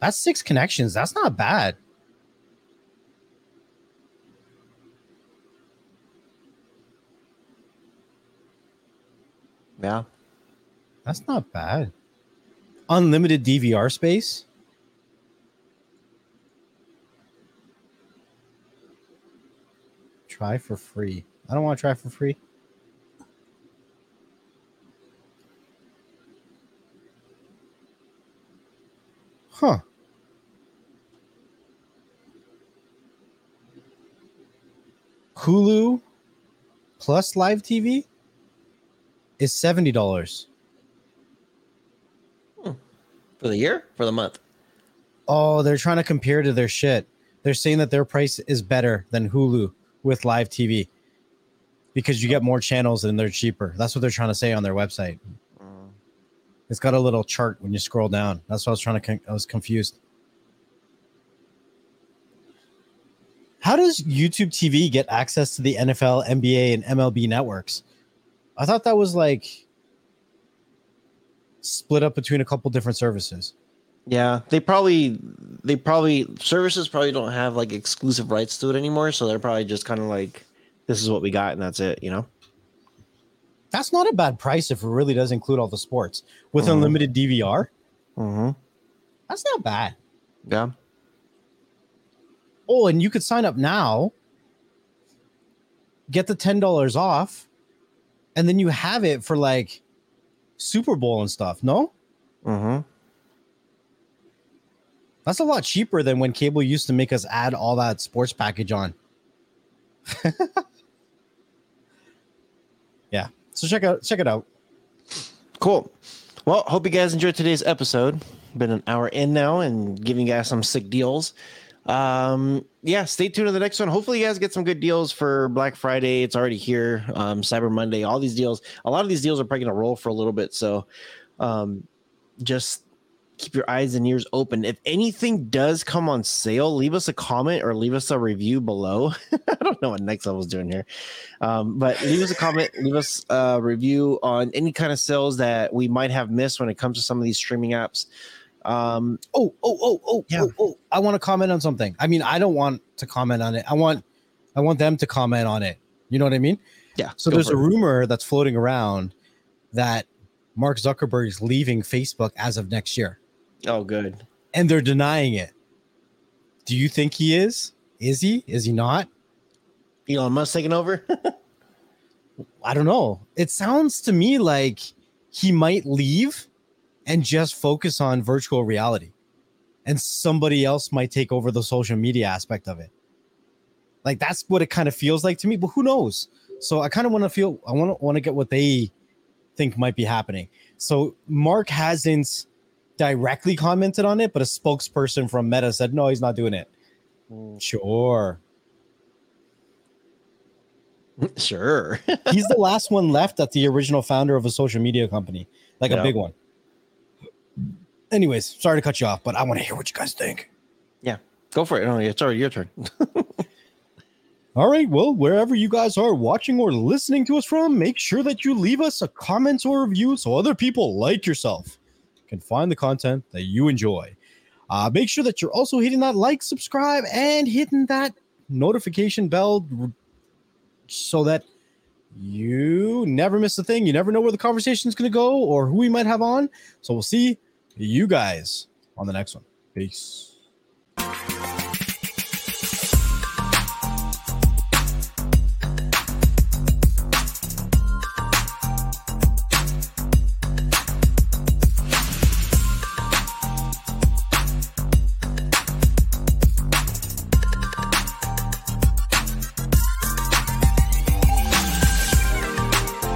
Speaker 2: That's six connections. That's not bad.
Speaker 1: yeah.
Speaker 2: That's not bad. Unlimited DVR space. Try for free. I don't want to try for free. Huh. Hulu plus live TV is $70. Hmm.
Speaker 1: For the year, for the month.
Speaker 2: Oh, they're trying to compare to their shit. They're saying that their price is better than Hulu with live TV because you get more channels and they're cheaper. That's what they're trying to say on their website.
Speaker 1: Mm.
Speaker 2: It's got a little chart when you scroll down. That's what I was trying to. Con- I was confused. How does YouTube TV get access to the NFL, NBA, and MLB networks? I thought that was like split up between a couple different services.
Speaker 1: Yeah, they probably they probably services probably don't have like exclusive rights to it anymore, so they're probably just kind of like, this is what we got and that's it, you know.
Speaker 2: That's not a bad price if it really does include all the sports with
Speaker 1: Mhm.
Speaker 2: unlimited DVR.
Speaker 1: Mm-hmm.
Speaker 2: That's not bad.
Speaker 1: Yeah.
Speaker 2: Oh, and you could sign up now, get the ten dollars off, and then you have it for like Super Bowl and stuff. No,
Speaker 1: Mm-hmm.
Speaker 2: That's a lot cheaper than when cable used to make us add all that sports package on. yeah, so check out check it out.
Speaker 1: Cool. Well, hope you guys enjoyed today's episode. Been an hour in now and giving you guys some sick deals. Um, yeah, stay tuned to the next one. Hopefully, you guys get some good deals for Black Friday. It's already here. Um, Cyber Monday, all these deals. A lot of these deals are probably gonna roll for a little bit. So um just keep your eyes and ears open. If anything does come on sale, leave us a comment or leave us a review below. I don't know what next level's doing here. Um, but leave us a comment, leave us a review on any kind of sales that we might have missed when it comes to some of these streaming apps. Um,
Speaker 2: Oh, oh, oh, oh,
Speaker 1: Yeah.
Speaker 2: oh, oh. I want to comment on something. I mean, I don't want to comment on it. I want I want them to comment on it. You know what I mean?
Speaker 1: yeah.
Speaker 2: So there's a rumor that's floating around that Mark Zuckerberg is leaving Facebook as of next year.
Speaker 1: Oh, good.
Speaker 2: and they're denying it. Do you think he is? Is he? Is he not?
Speaker 1: Elon Musk taking over.
Speaker 2: I don't know. It sounds to me like he might leave and just focus on virtual reality, and somebody else might take over the social media aspect of it. Like that's what it kind of feels like to me, but who knows? So I kind of want to feel. I want to want to get what they think might be happening. So Mark hasn't directly commented on it, but a spokesperson from Meta said no, he's not doing it. Mm. Sure.
Speaker 1: sure.
Speaker 2: He's the last one left that's the original founder of a social media company, like
Speaker 1: Yeah.
Speaker 2: a big one. Anyways, sorry to cut you off, but I want to hear what you guys think.
Speaker 1: Yeah, go for it. No, it's already your turn.
Speaker 2: All right, well, wherever you guys are watching or listening to us from, make sure that you leave us a comment or review so other people like yourself can find the content that you enjoy. Uh, make sure that you're also hitting that like, subscribe, and hitting that notification bell so that you never miss a thing. You never know where the conversation is going to go or who we might have on. So we'll see you guys on the next one. Peace.